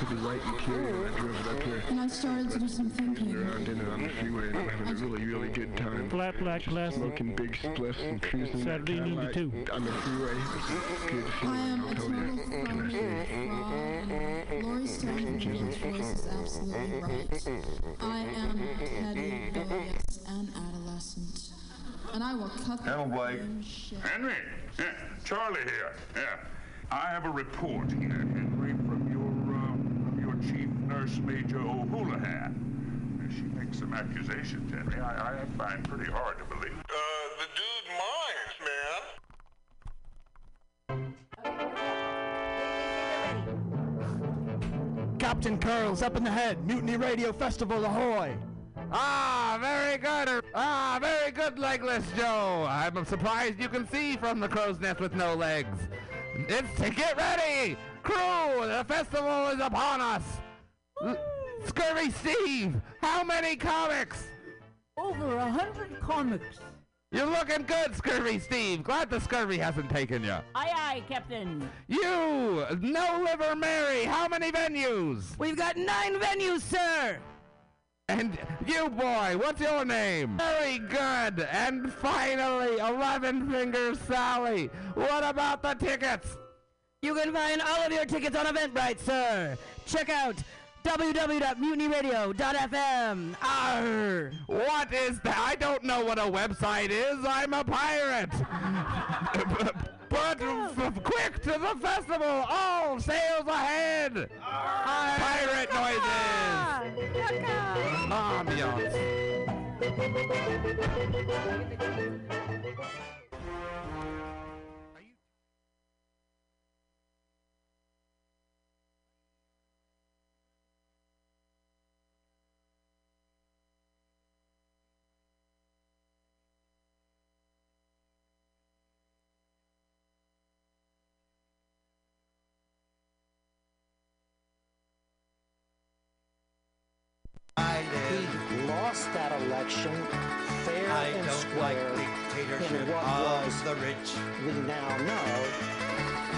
Cadillac with the white interior. I drove it up here. And I started to do some thinking. Around in it on the freeway and I'm having a really, really good time. Flat black classic. Smoking big spliffs and cruising that Saturday noon to Cadillac two. on the freeway. Good I am a feeling, total I'll tell you. phony, fraud. Laurie Stone's voice is absolutely right. I am petty, rebellious, and adolescent. And I will cut the Hello, Blake. Henry, yeah, Charlie here. Yeah, I have a report here, Henry, from your uh, from your chief nurse, Major O'Houlihan. She makes some accusations, Henry. I, I find pretty hard to believe. Uh, the dude minds, man. Captain Curls up in the head. Mutiny Radio Festival, ahoy! Ah, very good. Ah, very good, Legless Joe. I'm surprised you can see from the crow's nest with no legs. It's to get ready. Crew, the festival is upon us. L- Scurvy Steve, how many comics? Over a hundred comics. You're looking good, Scurvy Steve. Glad the scurvy hasn't taken you. Aye, aye, Captain. You, No Liver Mary, how many venues? We've got nine venues, sir. And you, boy, what's your name? Very good. And finally, Eleven Fingers Sally. What about the tickets? You can find all of your tickets on Eventbrite, sir. Check out www.mutinyradio.fm. Arr. What is that? I don't know what a website is. I'm a pirate. but f- quick to the festival. All sails ahead. Pirate noises. Ambiance. He lost that election fair I and don't like square dictatorship of the rich. we now know,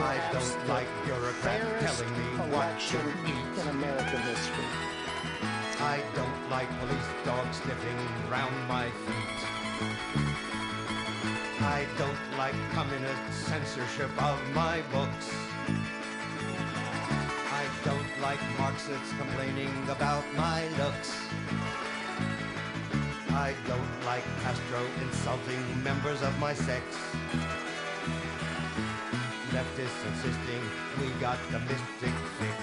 I don't like bureaucrats telling me what to eat. in American history. I don't like police dogs sniffing round my feet. I don't like communist censorship of my books. Like Marxists complaining about my looks. I don't like Castro insulting members of my sex. Leftists insisting we got the mystic fix.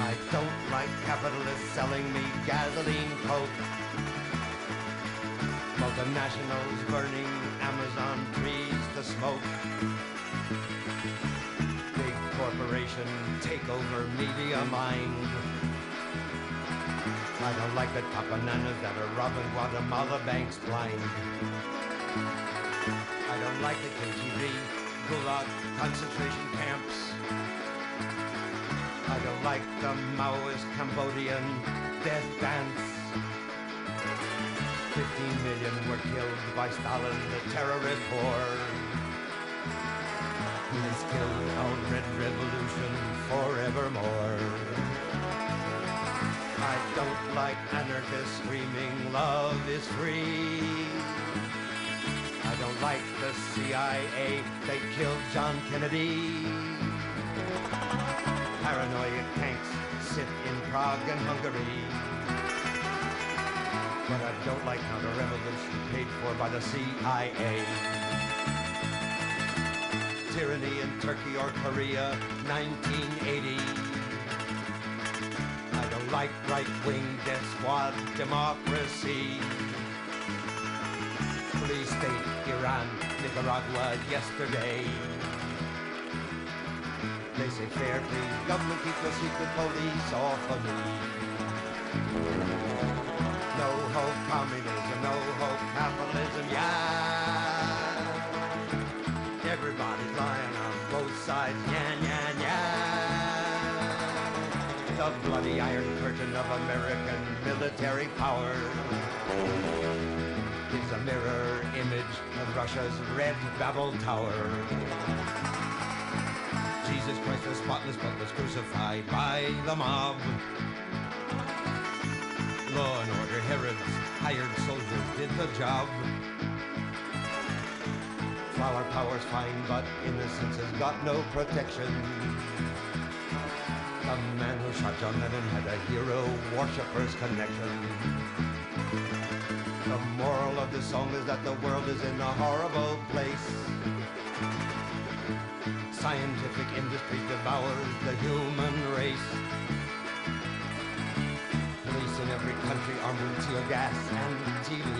I don't like capitalists selling me gasoline coke. Multinationals burning Amazon trees to smoke. Corporation take over media mind. I don't like the top bananas that are robbing Guatemala banks blind. I don't like the KGB, Gulag, concentration camps. I don't like the Maoist Cambodian death dance. 15 million were killed by Stalin, the terrorist horde. Our red revolution forevermore. I don't like anarchists screaming love is free. I don't like the CIA, they killed John Kennedy. Paranoid tanks sit in Prague and Hungary. But I don't like counter-revolution paid for by the CIA. Tyranny in Turkey or Korea, 1980. I don't like right-wing squad democracy. Police state, Iran, Nicaragua, yesterday. They say fair, please, government keep the secret police off of me. No hope communism, no hope capitalism, yeah the bloody iron curtain of American military power is a mirror image of Russia's red Babel Tower. Jesus Christ was spotless but was crucified by the mob. Law and order Herod's hired soldiers did the job. Flower power's fine, but innocence has got no protection. The man who shot John Lennon had a hero worshipper's connection. The moral of the song is that the world is in a horrible place. Scientific industry devours the human race. Police in every country armed with tear gas and TV.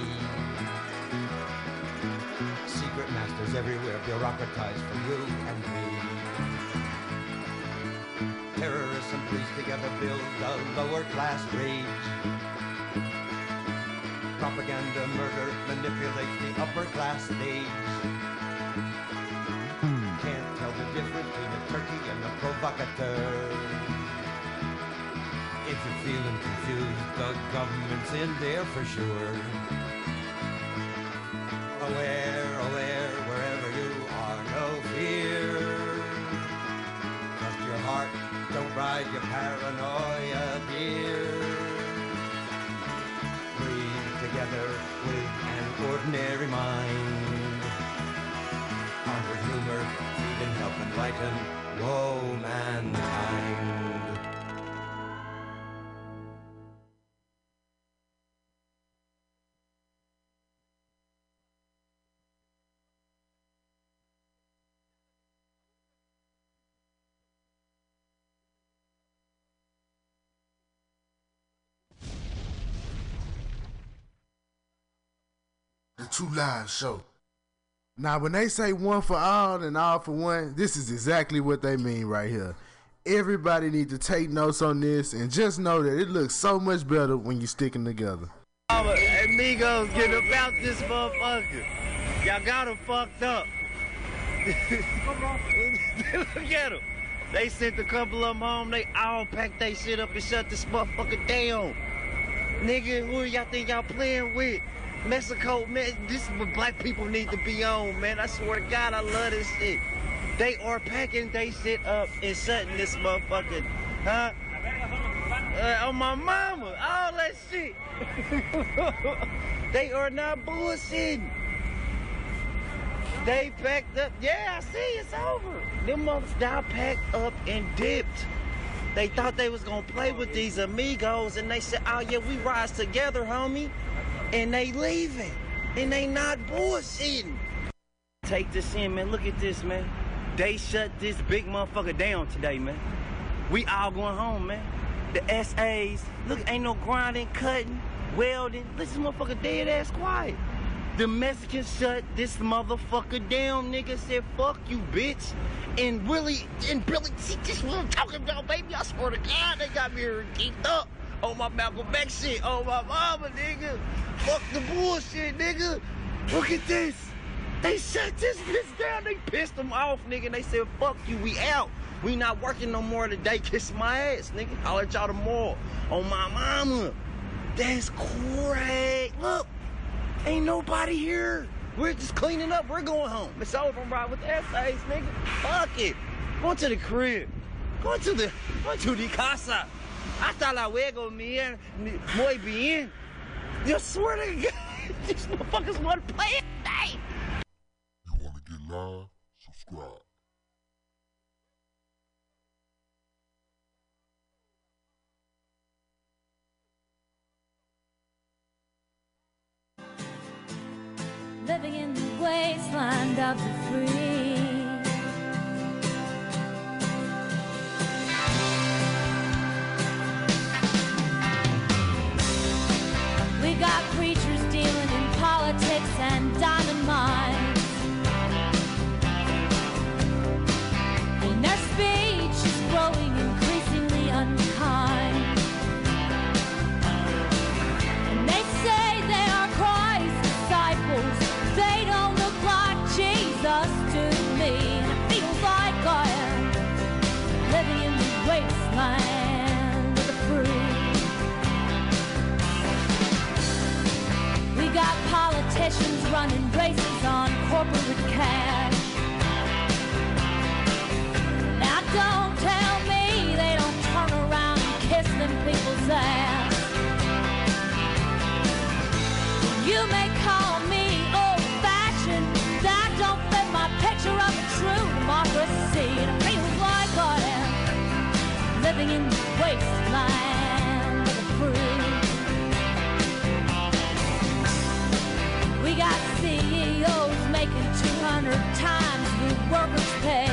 Secret masters everywhere bureaucratized for you and me. Terrorists and police together build a lower class rage. Propaganda murder manipulates the upper class stage. Can't tell the difference between a turkey and a provocateur. If you're feeling confused, the government's in there for sure. Aware, aware, ride your paranoia, dear. Breathe together with an ordinary mind. Armed humor, and help enlighten, woe mankind. Two Live Show. Now, when they say one for all and all for one, this is exactly what they mean right here. Everybody need to take notes on this and just know that it looks so much better when you stick them together. Amigos, get about this motherfucker. Y'all got him fucked up. Look at them. They sent a couple of them home. They all packed they shit up and shut this motherfucker down. Nigga, who y'all think y'all playing with? Mexico, man, this is what black people need to be on, man. I swear to God, I love this shit. They are packing they shit up and shutting this motherfucker, huh? Uh, on my mama, all that shit. they are not bullshitting. They packed up. Yeah, I see it's over. Them motherfuckers now packed up and dipped. They thought they was gonna play with these amigos, and they said, "Oh yeah, we rise together, homie." And they leaving, and they not bullshitting. Take this in, man. Look at this, man. They shut this big motherfucker down today, man. We all going home, man. The SAs, look, ain't no grinding, cutting, welding. This motherfucker dead ass quiet. The Mexicans shut this motherfucker down, nigga. Said, fuck you, bitch. And really, and Billy, see, this is what I'm talking about, baby. I swear to God, they got me geeked up on my Malcolm X shit, on my mama, nigga. Fuck the bullshit, nigga. Look at this. They shut this bitch down. They pissed them off, nigga. They said, fuck you, we out. We not working no more today. Kiss my ass, nigga. I'll let y'all tomorrow. On my mama. That's crazy. Look, ain't nobody here. We're just cleaning up. We're going home. It's over. I'm riding with the essays, nigga. Fuck it. Going to the crib. Going to the, going to the casa. Hasta luego, man. Muy bien. You swear to God, these motherfuckers want to play it today. You want to get live? Subscribe. living in the wasteland of the free. We got preachers dealing in politics and dynamite. Politicians running races on corporate cash. Now don't tell me they don't turn around and kiss them people's ass. You may call me old-fashioned, that don't fit my picture of a true democracy. And it feels like I am living in the wasteland. CEOs making 200 times the workers' pay.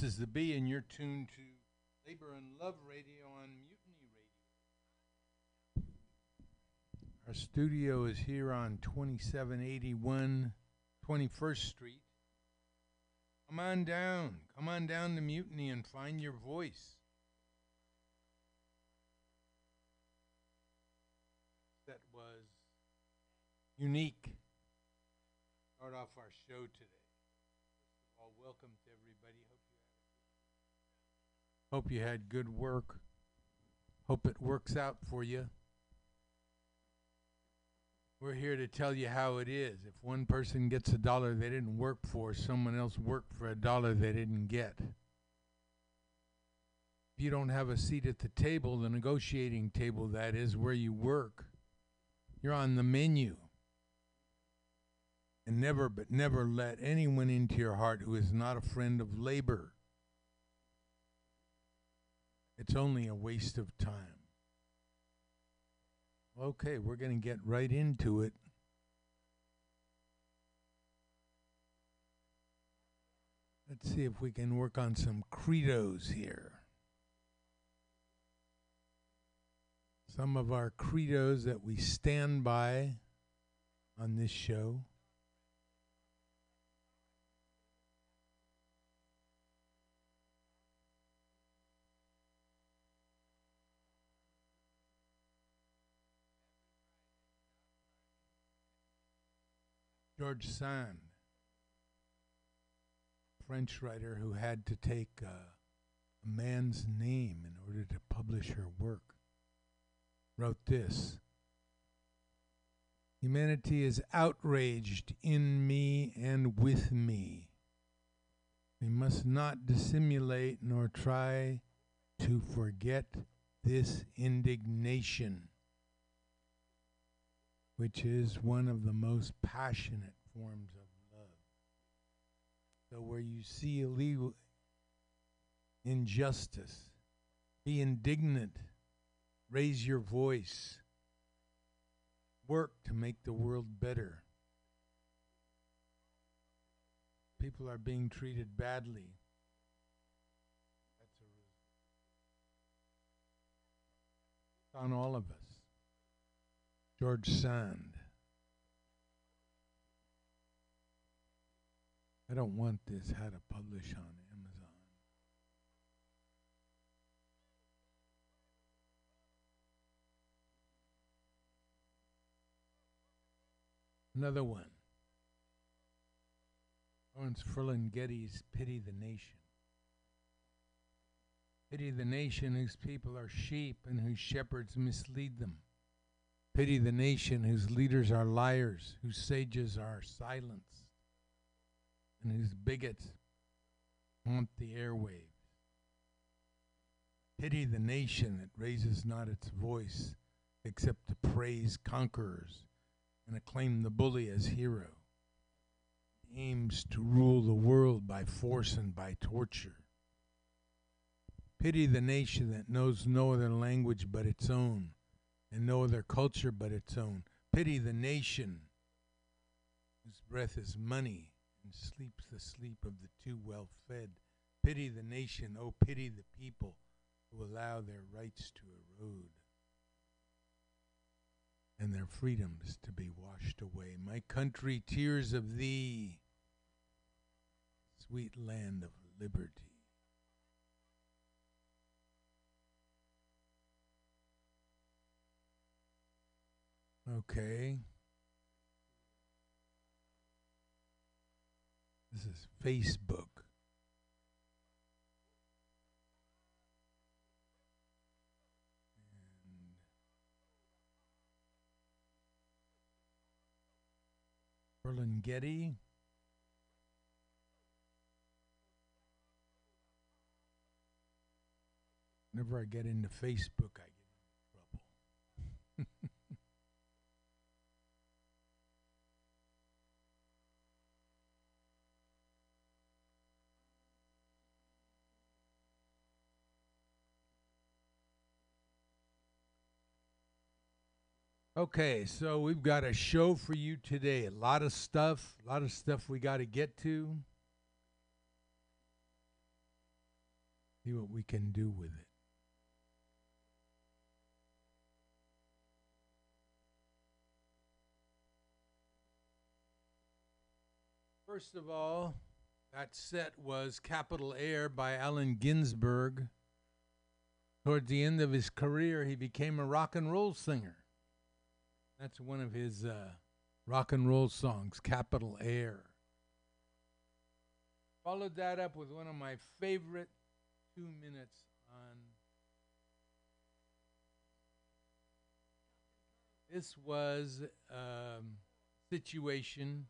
This is the B, and you're tuned to Labor and Love Radio on Mutiny Radio. Our studio is here on 2781 21st Street. Come on down. Come on down to Mutiny and find your voice. That was unique. Start off our show today. First of all, welcome Hope you had good work. Hope it works out for you. We're here to tell you how it is. If one person gets a dollar they didn't work for, someone else worked for a dollar they didn't get. If you don't have a seat at the table, the negotiating table, that is, where you work, you're on the menu. And never, but never let anyone into your heart who is not a friend of labor. It's only a waste of time. Okay, we're going to get right into it. Let's see if we can work on some credos here. Some of our credos that we stand by on this show. George Sand, French writer who had to take a man's name in order to publish her work, wrote this Humanity is outraged in me and with me. We must not dissimulate nor try to forget this indignation which is one of the most passionate forms of love. So, where you see illegal injustice, be indignant, raise your voice, work to make the world better. People are being treated badly. That's a on all of us. George Sand. I don't want this how to publish on Amazon. Another one. Lawrence Ferlinghetti's Pity the Nation. Pity the nation whose people are sheep and whose shepherds mislead them. Pity the nation whose leaders are liars, whose sages are silenced, and whose bigots haunt the airwaves. Pity the nation that raises not its voice except to praise conquerors and acclaim the bully as hero. Aims to rule the world by force and by torture. Pity the nation that knows no other language but its own and no other culture but its own. Pity the nation whose breath is money and sleeps the sleep of the too well fed. Pity the nation, oh, pity the people who allow their rights to erode and their freedoms to be washed away. My country, tears of thee, sweet land of liberty. Okay. This is Facebook. Ferlinghetti. Whenever I get into Facebook, I Okay, so we've got a show for you today. A lot of stuff, a lot of stuff we got to get to. See what we can do with it. First of all, that set was Capitol Air by Allen Ginsberg. Towards the end of his career, he became a rock and roll singer. That's one of his uh, rock and roll songs, Capitol Air. Followed that up with one of my favorite two minutes on This was a situation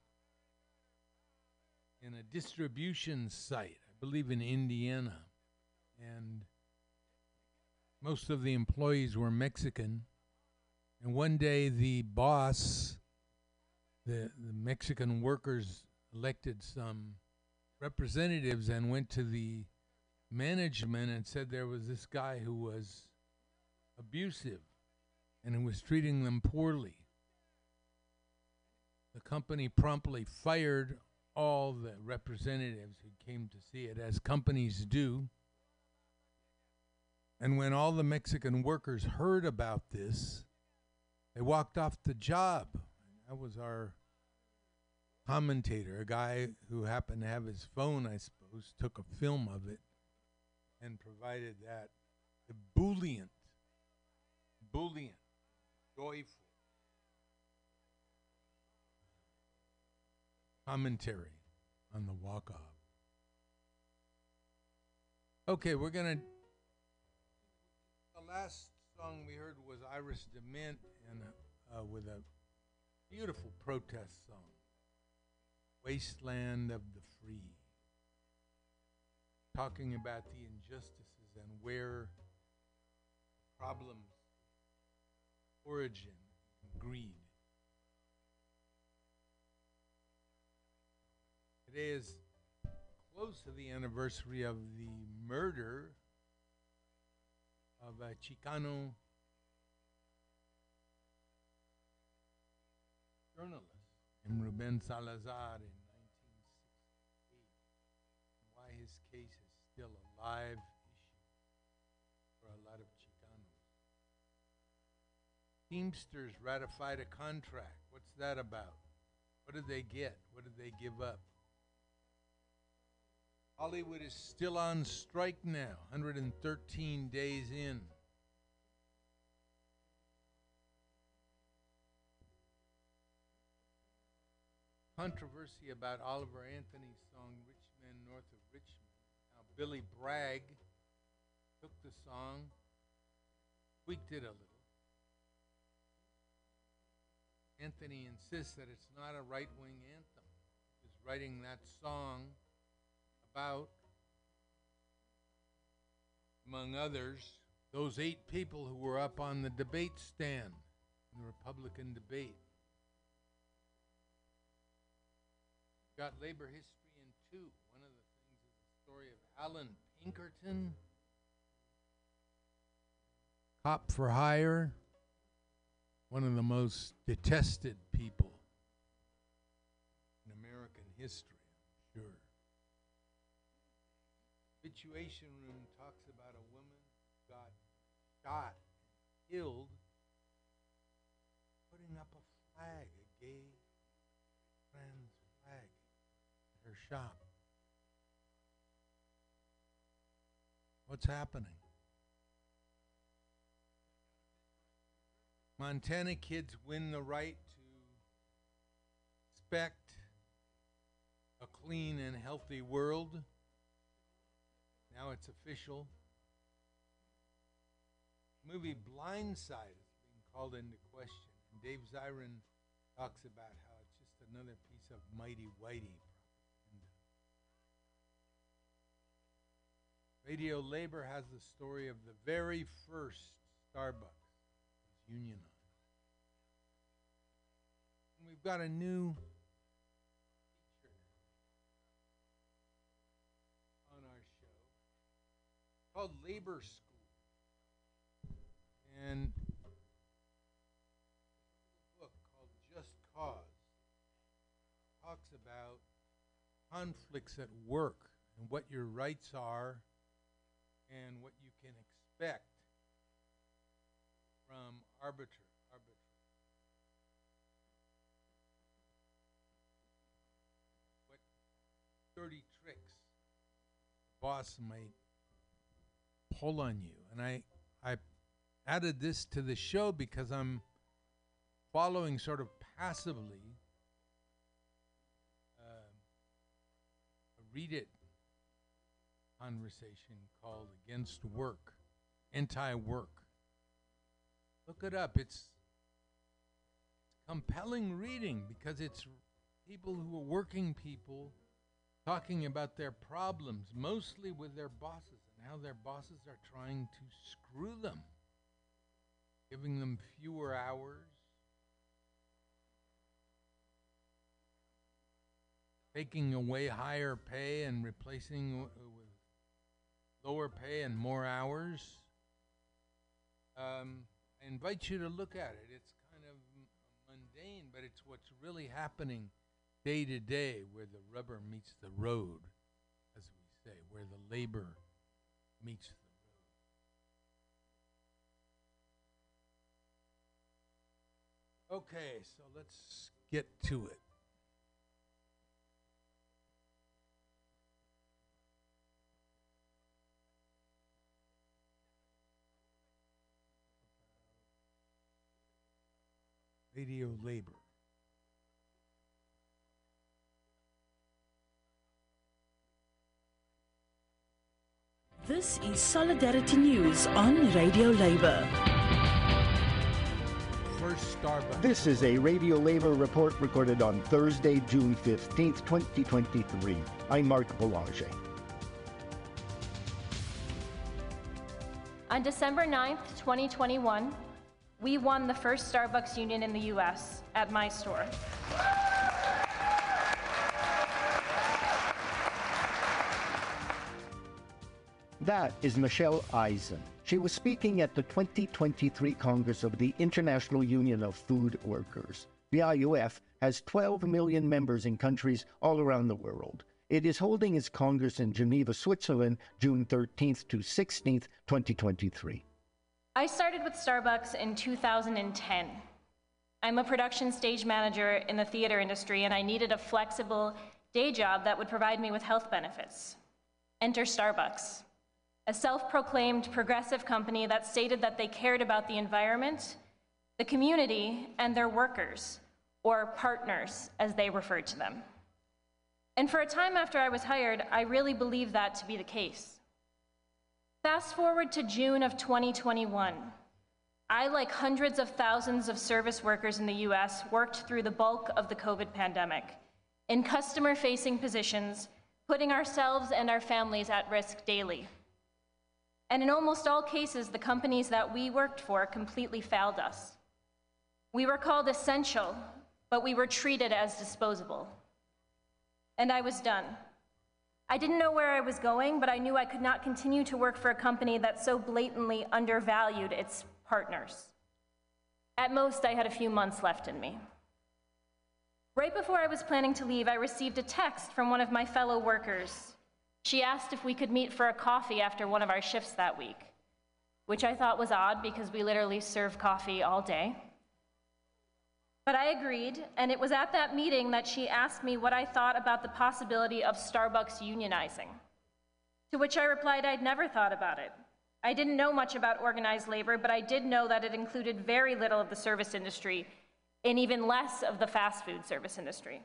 in a distribution site, I believe in Indiana. And most of the employees were Mexican. And one day the boss, the, the Mexican workers elected some representatives and went to the management and said there was this guy who was abusive and who was treating them poorly. The company promptly fired all the representatives who came to see it, as companies do. And when all the Mexican workers heard about this, they walked off the job. That was our commentator, a guy who happened to have his phone, I suppose, took a film of it and provided that ebullient, ebullient, joyful commentary on the walk off. Okay, we're going to. The last song we heard was Iris DeMent and uh, with a beautiful protest song, Wasteland of the Free, talking about the injustices and where problems origin greed. Today is close to the anniversary of the murder of a Chicano journalist, named Ruben Salazar, in 1968. Why his case is still a live issue for a lot of Chicanos. Teamsters ratified a contract. What's that about? What did they get? What did they give up? Hollywood is still on strike now, 113 days in. Controversy about Oliver Anthony's song Rich Men North of Richmond. Now, Billy Bragg took the song, tweaked it a little. Anthony insists that it's not a right wing anthem. He's writing that song about, among others, those eight people who were up on the debate stand in the Republican debate. Got labor history in two. One of the things is the story of Allan Pinkerton, cop for hire, one of the most detested people in American history, I'm sure. Situation Room talks about a woman got shot killed putting up a flag, a gay trans flag, at her shop. What's happening? Montana kids win the right to expect a clean and healthy world. Now it's official. Movie Blindside is being called into question. And Dave Zirin talks about how it's just another piece of mighty whitey. Radio Labor has the story of the very first Starbucks was unionized. And we've got a new called Labor School. And a book called Just Cause talks about conflicts at work and what your rights are and what you can expect from arbiter. What dirty tricks boss might pull on you. And I I added this to the show because I'm following sort of passively uh, a Reddit conversation called Against Work, Anti Work. Look it up. It's compelling reading because it's people who are working people talking about their problems, mostly with their bosses, and how their bosses are trying to screw them, giving them fewer hours, taking away higher pay and replacing w- with lower pay and more hours. Um, I invite you to look at it. It's kind of mundane, but it's what's really happening day to day where the rubber meets the road, as we say, where the labor meets the road. Okay, so let's get to it. Radio labor. This is Solidarity News on Radio Labour. First Starbucks. This is a Radio Labor report recorded on Thursday, June 15th, 2023. I'm Mark Boulanger. On December 9th, 2021, we won the first Starbucks union in the US at my store. That is Michelle Eisen. She was speaking at the 2023 Congress of the International Union of Food Workers. The IUF has 12 million members in countries all around the world. It is holding its Congress in Geneva, Switzerland, June 13th to 16th, 2023. I started with Starbucks in 2010. I'm a production stage manager in the theater industry, and I needed a flexible day job that would provide me with health benefits. Enter Starbucks, a self proclaimed progressive company that stated that they cared about the environment, the community, and their workers, or partners, as they referred to them. And for a time after I was hired, I really believed that to be the case. Fast forward to June of 2021. I, like hundreds of thousands of service workers in the US, worked through the bulk of the COVID pandemic in customer facing positions, putting ourselves and our families at risk daily. And in almost all cases, the companies that we worked for completely failed us. We were called essential, but we were treated as disposable. And I was done. I didn't know where I was going, but I knew I could not continue to work for a company that so blatantly undervalued its partners. At most, I had a few months left in me. Right before I was planning to leave, I received a text from one of my fellow workers. She asked if we could meet for a coffee after one of our shifts that week, which I thought was odd because we literally serve coffee all day. But I agreed, and it was at that meeting that she asked me what I thought about the possibility of Starbucks unionizing. To which I replied I'd never thought about it. I didn't know much about organized labor, but I did know that it included very little of the service industry and even less of the fast food service industry.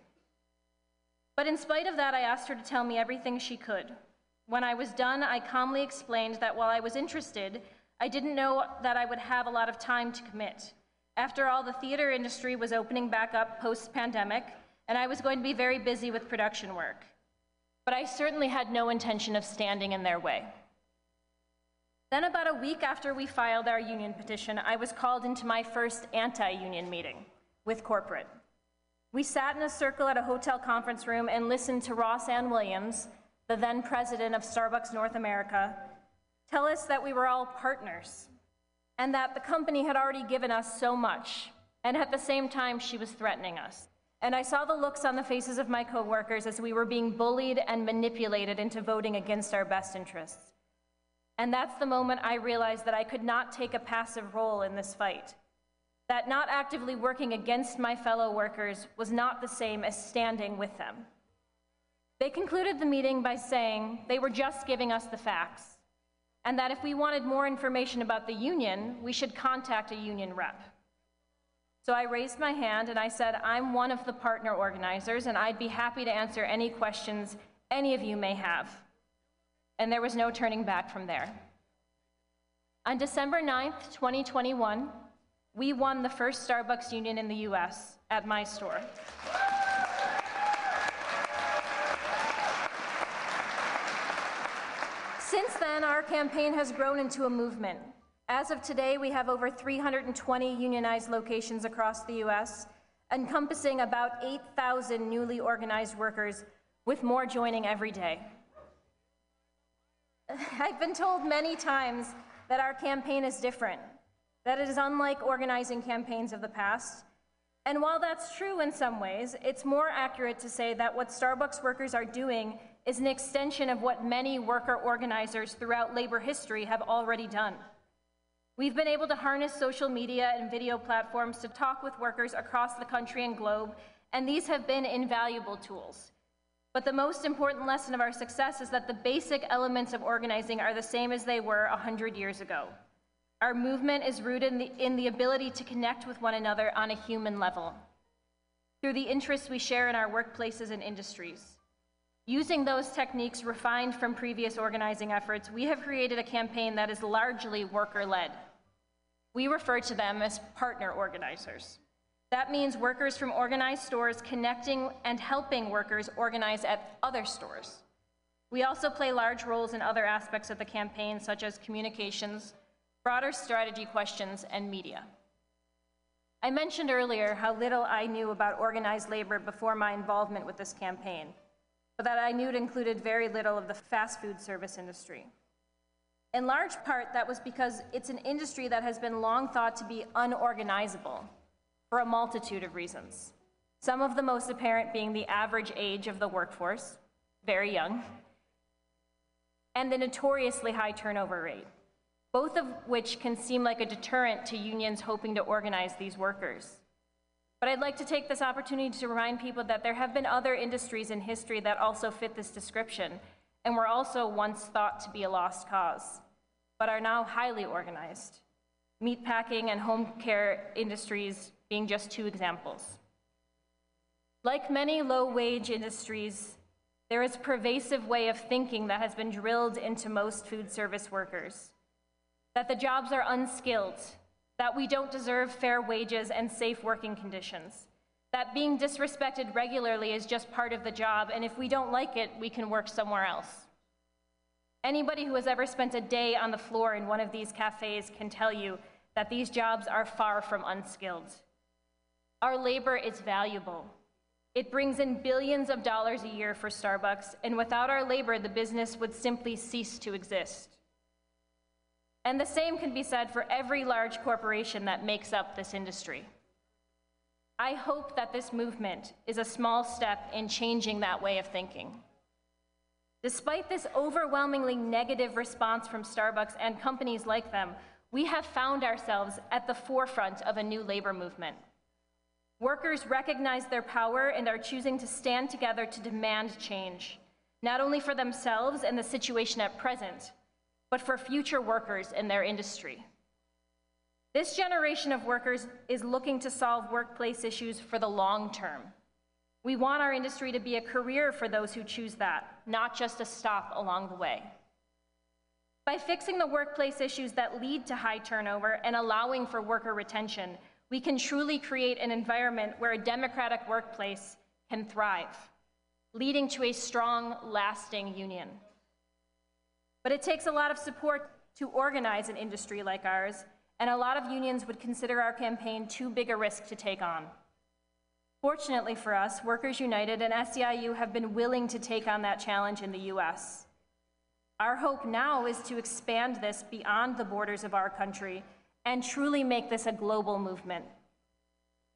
But in spite of that, I asked her to tell me everything she could. When I was done, I calmly explained that while I was interested, I didn't know that I would have a lot of time to commit. After all, the theater industry was opening back up post pandemic, and I was going to be very busy with production work. But I certainly had no intention of standing in their way. Then, about a week after we filed our union petition, I was called into my first anti union meeting with corporate. We sat in a circle at a hotel conference room and listened to Rossann Williams, the then president of Starbucks North America, tell us that we were all partners and that the company had already given us so much, and at the same time, she was threatening us. And I saw the looks on the faces of my coworkers as we were being bullied and manipulated into voting against our best interests. And that's the moment I realized that I could not take a passive role in this fight. That not actively working against my fellow workers was not the same as standing with them. They concluded the meeting by saying they were just giving us the facts, and that if we wanted more information about the union, we should contact a union rep. So I raised my hand and I said, I'm one of the partner organizers, and I'd be happy to answer any questions any of you may have. And there was no turning back from there. On December 9th, 2021, we won the first Starbucks union in the US at my store. Since then, our campaign has grown into a movement. As of today, we have over 320 unionized locations across the US, encompassing about 8,000 newly organized workers, with more joining every day. I've been told many times that our campaign is different, that it is unlike organizing campaigns of the past. And while that's true in some ways, it's more accurate to say that what Starbucks workers are doing is an extension of what many worker organizers throughout labor history have already done. We've been able to harness social media and video platforms to talk with workers across the country and globe, and these have been invaluable tools. But the most important lesson of our success is that the basic elements of organizing are the same as they were 100 years ago. Our movement is rooted in the, in the ability to connect with one another on a human level, through the interests we share in our workplaces and industries. Using those techniques refined from previous organizing efforts, we have created a campaign that is largely worker led. We refer to them as partner organizers. That means workers from organized stores connecting and helping workers organize at other stores. We also play large roles in other aspects of the campaign, such as communications, broader strategy questions, and media. I mentioned earlier how little I knew about organized labor before my involvement with this campaign but that I knew it included very little of the fast food service industry. In large part, that was because it's an industry that has been long thought to be unorganizable for a multitude of reasons. Some of the most apparent being the average age of the workforce, very young, and the notoriously high turnover rate, both of which can seem like a deterrent to unions hoping to organize these workers. But I'd like to take this opportunity to remind people that there have been other industries in history that also fit this description and were also once thought to be a lost cause, but are now highly organized. Meatpacking and home care industries being just two examples. Like many low wage industries, there is a pervasive way of thinking that has been drilled into most food service workers that the jobs are unskilled, that we don't deserve fair wages and safe working conditions, that being disrespected regularly is just part of the job, and if we don't like it, we can work somewhere else. Anybody who has ever spent a day on the floor in one of these cafes can tell you that these jobs are far from unskilled. Our labor is valuable. It brings in billions of dollars a year for Starbucks, and without our labor, the business would simply cease to exist. And the same can be said for every large corporation that makes up this industry. I hope that this movement is a small step in changing that way of thinking. Despite this overwhelmingly negative response from Starbucks and companies like them, we have found ourselves at the forefront of a new labor movement. Workers recognize their power and are choosing to stand together to demand change, not only for themselves and the situation at present, but for future workers in their industry. This generation of workers is looking to solve workplace issues for the long term. We want our industry to be a career for those who choose that, not just a stop along the way. By fixing the workplace issues that lead to high turnover and allowing for worker retention, we can truly create an environment where a democratic workplace can thrive, leading to a strong, lasting union. But it takes a lot of support to organize an industry like ours, and a lot of unions would consider our campaign too big a risk to take on. Fortunately for us, Workers United and SEIU have been willing to take on that challenge in the US. Our hope now is to expand this beyond the borders of our country and truly make this a global movement.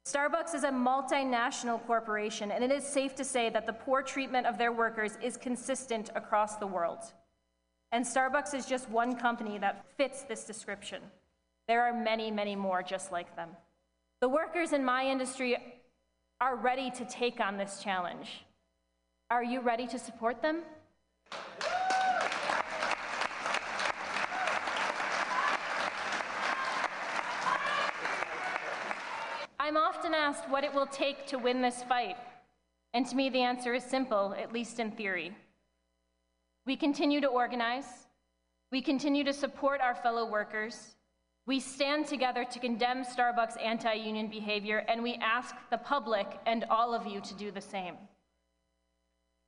Starbucks is a multinational corporation, and it is safe to say that the poor treatment of their workers is consistent across the world. And Starbucks is just one company that fits this description. There are many, many more just like them. The workers in my industry are ready to take on this challenge. Are you ready to support them? I'm often asked what it will take to win this fight. And to me, the answer is simple, at least in theory. We continue to organize. We continue to support our fellow workers. We stand together to condemn Starbucks anti union behavior, and we ask the public and all of you to do the same.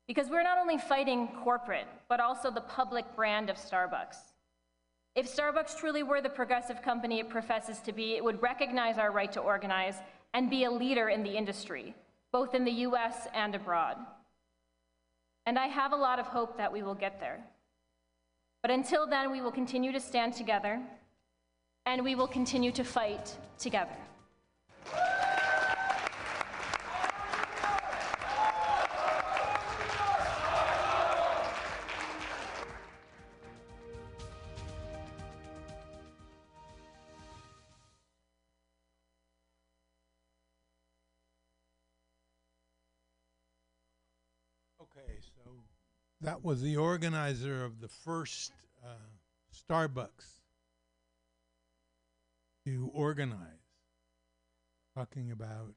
Because we're not only fighting corporate, but also the public brand of Starbucks. If Starbucks truly were the progressive company it professes to be, it would recognize our right to organize and be a leader in the industry, both in the US and abroad. And I have a lot of hope that we will get there. But until then, we will continue to stand together and we will continue to fight together. That was the organizer of the first uh, Starbucks to organize, talking about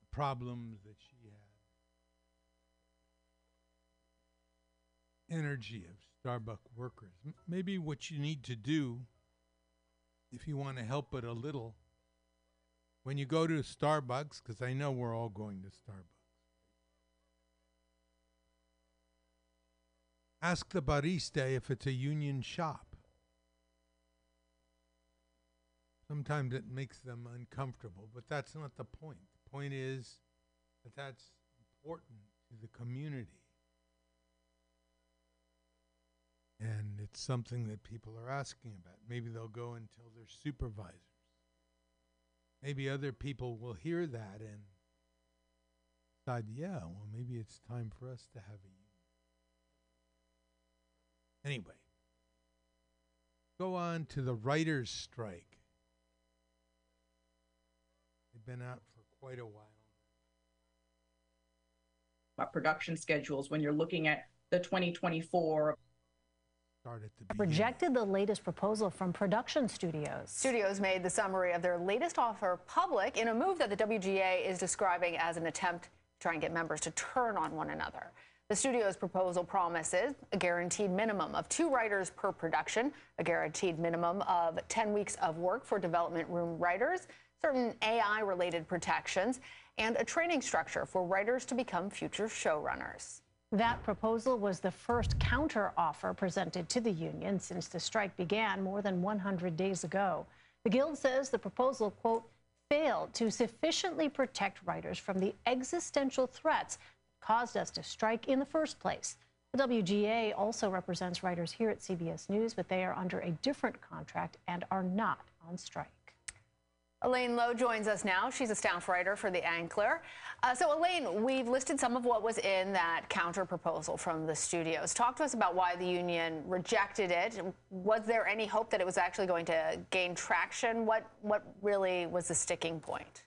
the problems that she had. Energy of Starbucks workers. M- maybe what you need to do, if you want to help it a little, when you go to Starbucks, because I know we're all going to Starbucks. Ask the barista if it's a union shop. Sometimes it makes them uncomfortable, but that's not the point. The point is that that's important to the community. And it's something that people are asking about. Maybe they'll go and tell their supervisors. Maybe other people will hear that and decide, yeah, well, maybe it's time for us to have a. Anyway, go on to the writers' strike. They've been out for quite a while. about production schedules when you're looking at the 2024 Start at the rejected the latest proposal from production studios. Studios made the summary of their latest offer public in a move that the WGA is describing as an attempt to try and get members to turn on one another. The studio's proposal promises a guaranteed minimum of two writers per production, a guaranteed minimum of 10 weeks of work for development room writers, certain AI related protections, and a training structure for writers to become future showrunners. That proposal was the first counteroffer presented to the union since the strike began more than 100 days ago. The Guild says the proposal, quote, failed to sufficiently protect writers from the existential threats caused us to strike in the first place. The WGA also represents writers here at CBS News, but they are under a different contract and are not on strike. Elaine Low joins us now. She's a staff writer for The Ankler. Uh, so, Elaine, we've listed some of what was in that counter proposal from the studios. Talk to us about why the union rejected it. Was there any hope that it was actually going to gain traction? What, what really was the sticking point?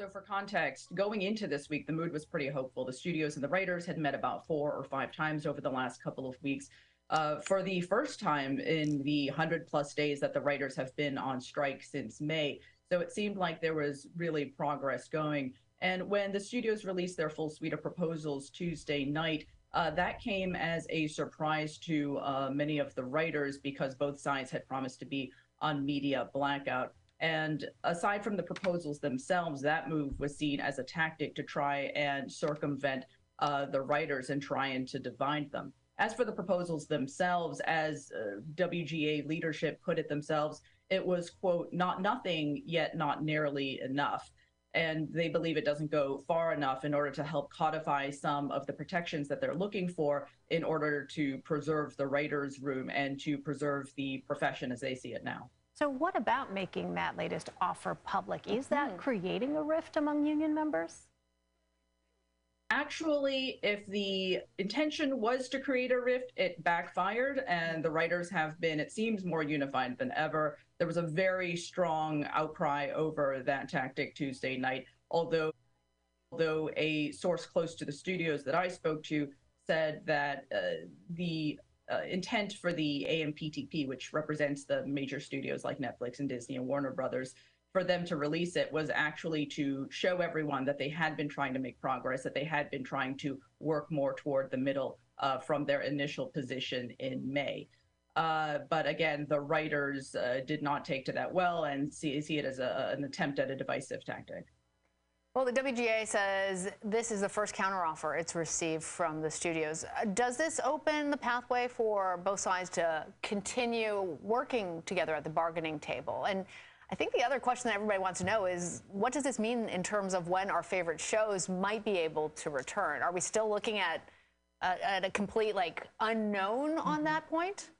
So, for context, going into this week, the mood was pretty hopeful. The studios and the writers had met about four or five times over the last couple of weeks. Uh, for the first time in the 100 plus days that the writers have been on strike since May. So it seemed like there was really progress going. And when the studios released their full suite of proposals Tuesday night, uh, that came as a surprise to uh, many of the writers because both sides had promised to be on media blackout. And aside from the proposals themselves, that move was seen as a tactic to try and circumvent uh, the writers and try and to divide them. As for the proposals themselves, as uh, WGA leadership put it themselves, it was, quote, not nothing, yet not nearly enough. And they believe it doesn't go far enough in order to help codify some of the protections that they're looking for in order to preserve the writer's room and to preserve the profession as they see it now. So, what about making that latest offer public? Is that creating a rift among union members? Actually, if the intention was to create a rift, it backfired, and the writers have been, it seems, more unified than ever. There was a very strong outcry over that tactic Tuesday night, although although a source close to the studios that I spoke to said that uh, the uh, intent for the AMPTP, which represents the major studios like Netflix and Disney and Warner Brothers, for them to release it was actually to show everyone that they had been trying to make progress, that they had been trying to work more toward the middle uh, from their initial position in May. Uh, but again, the writers uh, did not take to that well and see, see it as a, an attempt at a divisive tactic. Well, the WGA says this is the first counteroffer it's received from the studios. Uh, Does this open the pathway for both sides to continue working together at the bargaining table? And I think the other question that everybody wants to know is what does this mean in terms of when our favorite shows might be able to return? Are we still looking at, uh, at a complete like unknown on that point?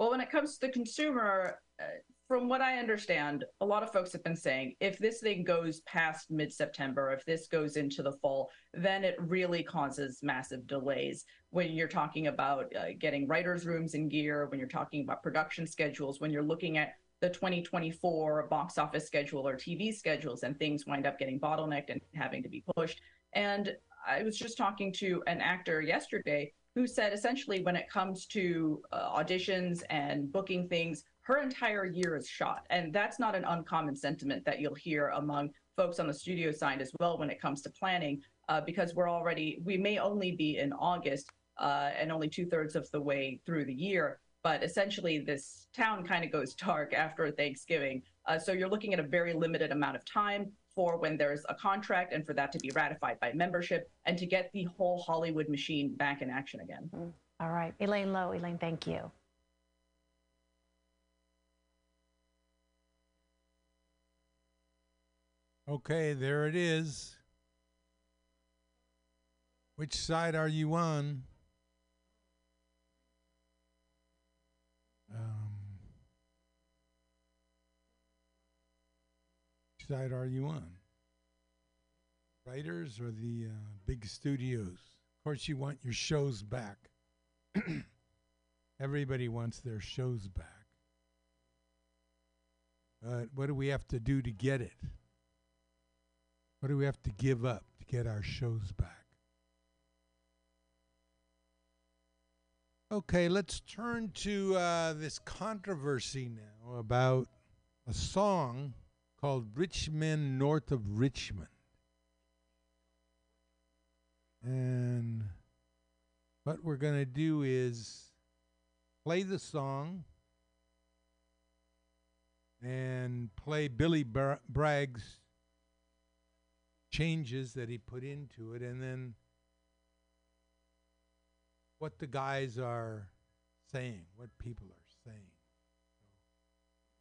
Well, when it comes to the consumer, uh, from what I understand, a lot of folks have been saying if this thing goes past mid September, if this goes into the fall, then it really causes massive delays. When you're talking about uh, getting writers' rooms in gear, when you're talking about production schedules, when you're looking at the 2024 box office schedule or TV schedules, and things wind up getting bottlenecked and having to be pushed. And I was just talking to an actor yesterday who said essentially when it comes to uh, auditions and booking things, her entire year is shot. And that's not an uncommon sentiment that you'll hear among folks on the studio side as well when it comes to planning, uh, because we're already, we may only be in August uh, and only two thirds of the way through the year. But essentially, this town kind of goes dark after Thanksgiving. Uh, so you're looking at a very limited amount of time for when there's a contract and for that to be ratified by membership and to get the whole Hollywood machine back in action again. All right, Elaine Low. Elaine, thank you. Okay, there it is. Which side are you on? Um, which side are you on? Writers or the uh, big studios? Of course, you want your shows back. Everybody wants their shows back. But what do we have to do to get it? What do we have to give up to get our shows back? Okay, let's turn to uh, this controversy now about a song called Rich Men North of Richmond. And what we're going to do is play the song and play Billy Bra- Bragg's changes that he put into it, and then what the guys are saying, what people are saying.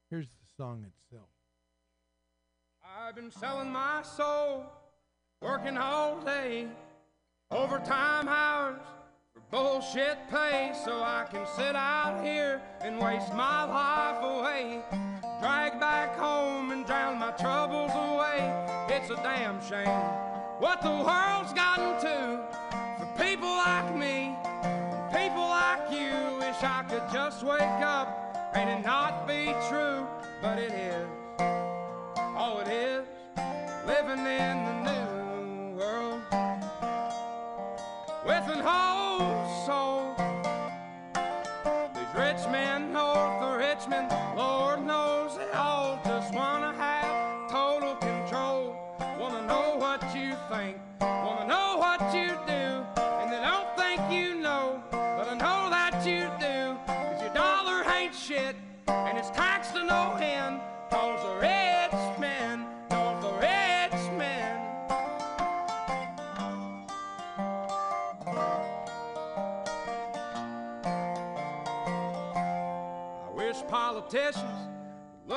Here's the song itself. I've been selling my soul, working all day, overtime hours for bullshit pay, so I can sit out here and waste my life away. Drag back home and drown my troubles away. It's a damn shame what the world's gotten to for people like me, people like you. Wish I could just wake up and it not be true, but it is. Oh, it is living in the new world with an whole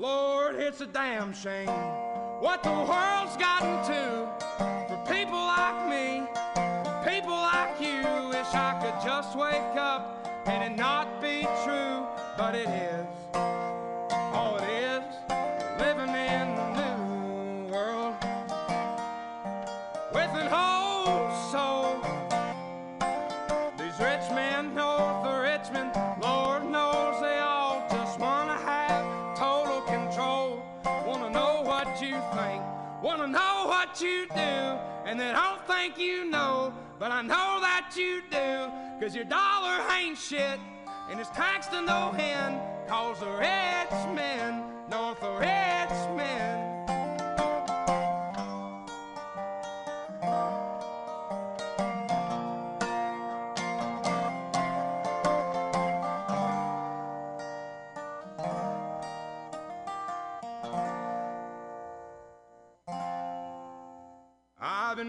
Lord, it's a damn shame what the world's gotten to you do, and they don't think you know, but I know that you do, cause your dollar ain't shit, and it's taxed to no end, cause the rich men know the rich men.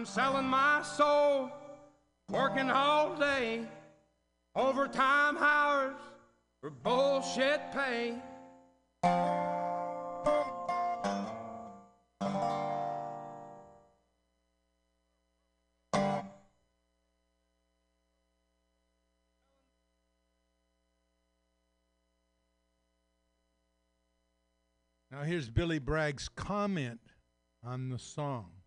Been selling my soul, working all day, overtime hours for bullshit pay. Now here's Billy Bragg's comment on the song.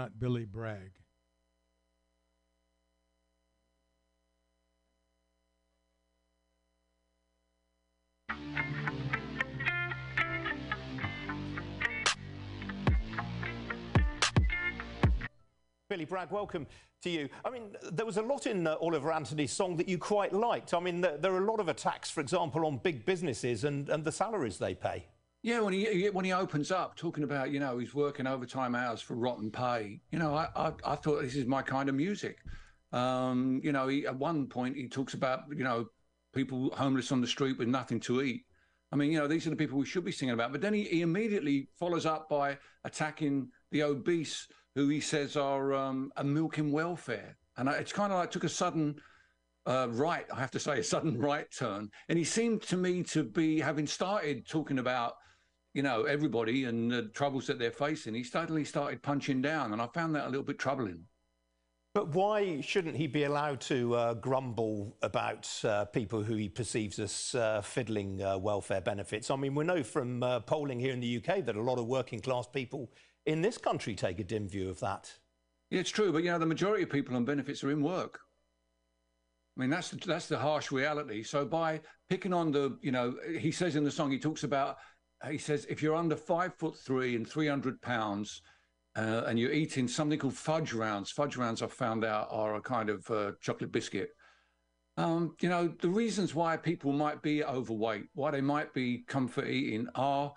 Not Billy Bragg. Billy Bragg, welcome to you. I mean, there was a lot in uh, Oliver Anthony's song that you quite liked. I mean, there, there are a lot of attacks, for example, on big businesses and, and the salaries they pay. Yeah, when he he- when he opens up talking about you know he's working overtime hours for rotten pay. You know, I I, I thought this is my kind of music. Um, you know, he, at one point he talks about you know people homeless on the street with nothing to eat. I mean, you know, these are the people we should be singing about. But then he, he immediately follows up by attacking the obese, who he says are um, a milking welfare. And it's kind of like took a sudden uh, right, I have to say, a sudden right turn. And he seemed to me to be having started talking about, you know, everybody and the troubles that they're facing. He suddenly started punching down, and I found that a little bit troubling. But why shouldn't he be allowed to uh, grumble about uh, people who he perceives as uh, fiddling uh, welfare benefits? I mean, we know from uh, polling here in the UK that a lot of working class people in this country take a dim view of that. Yeah, it's true, but you know, the majority of people on benefits are in work. I mean, that's the, that's the harsh reality. So by picking on the, you know, he says in the song, he talks about, he says, if you're under five foot three and 300 pounds, uh, and you're eating something called fudge rounds. Fudge rounds, I've found out, are a kind of uh, chocolate biscuit. Um, you know, the reasons why people might be overweight, why they might be comfort eating, are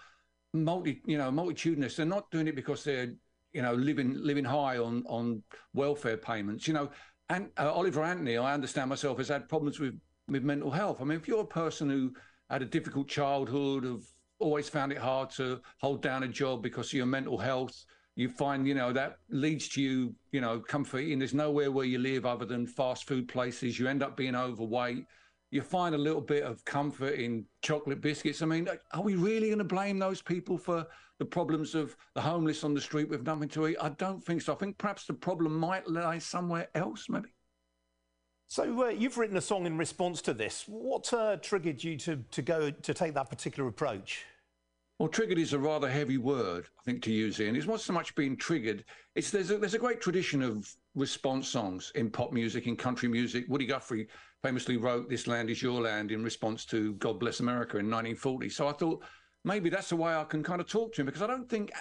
multi, you know, multitudinous. They're not doing it because they're, you know, living living high on on welfare payments. You know, and uh, Oliver Anthony, I understand myself, has had problems with with mental health. I mean, if you're a person who had a difficult childhood, have always found it hard to hold down a job because of your mental health, you find, you know, that leads to you, you know, comfort eating. There's nowhere where you live other than fast food places. You end up being overweight. You find a little bit of comfort in chocolate biscuits. I mean, are we really going to blame those people for the problems of the homeless on the street with nothing to eat? I don't think so. I think perhaps the problem might lie somewhere else, maybe. So uh, you've written a song in response to this. What uh, triggered you to, to go to take that particular approach? Well, triggered is a rather heavy word, I think, to use. And it's not so much being triggered. It's there's a, there's a great tradition of response songs in pop music, in country music. Woody Guthrie famously wrote "This Land Is Your Land" in response to "God Bless America" in 1940. So I thought maybe that's the way I can kind of talk to him because I don't think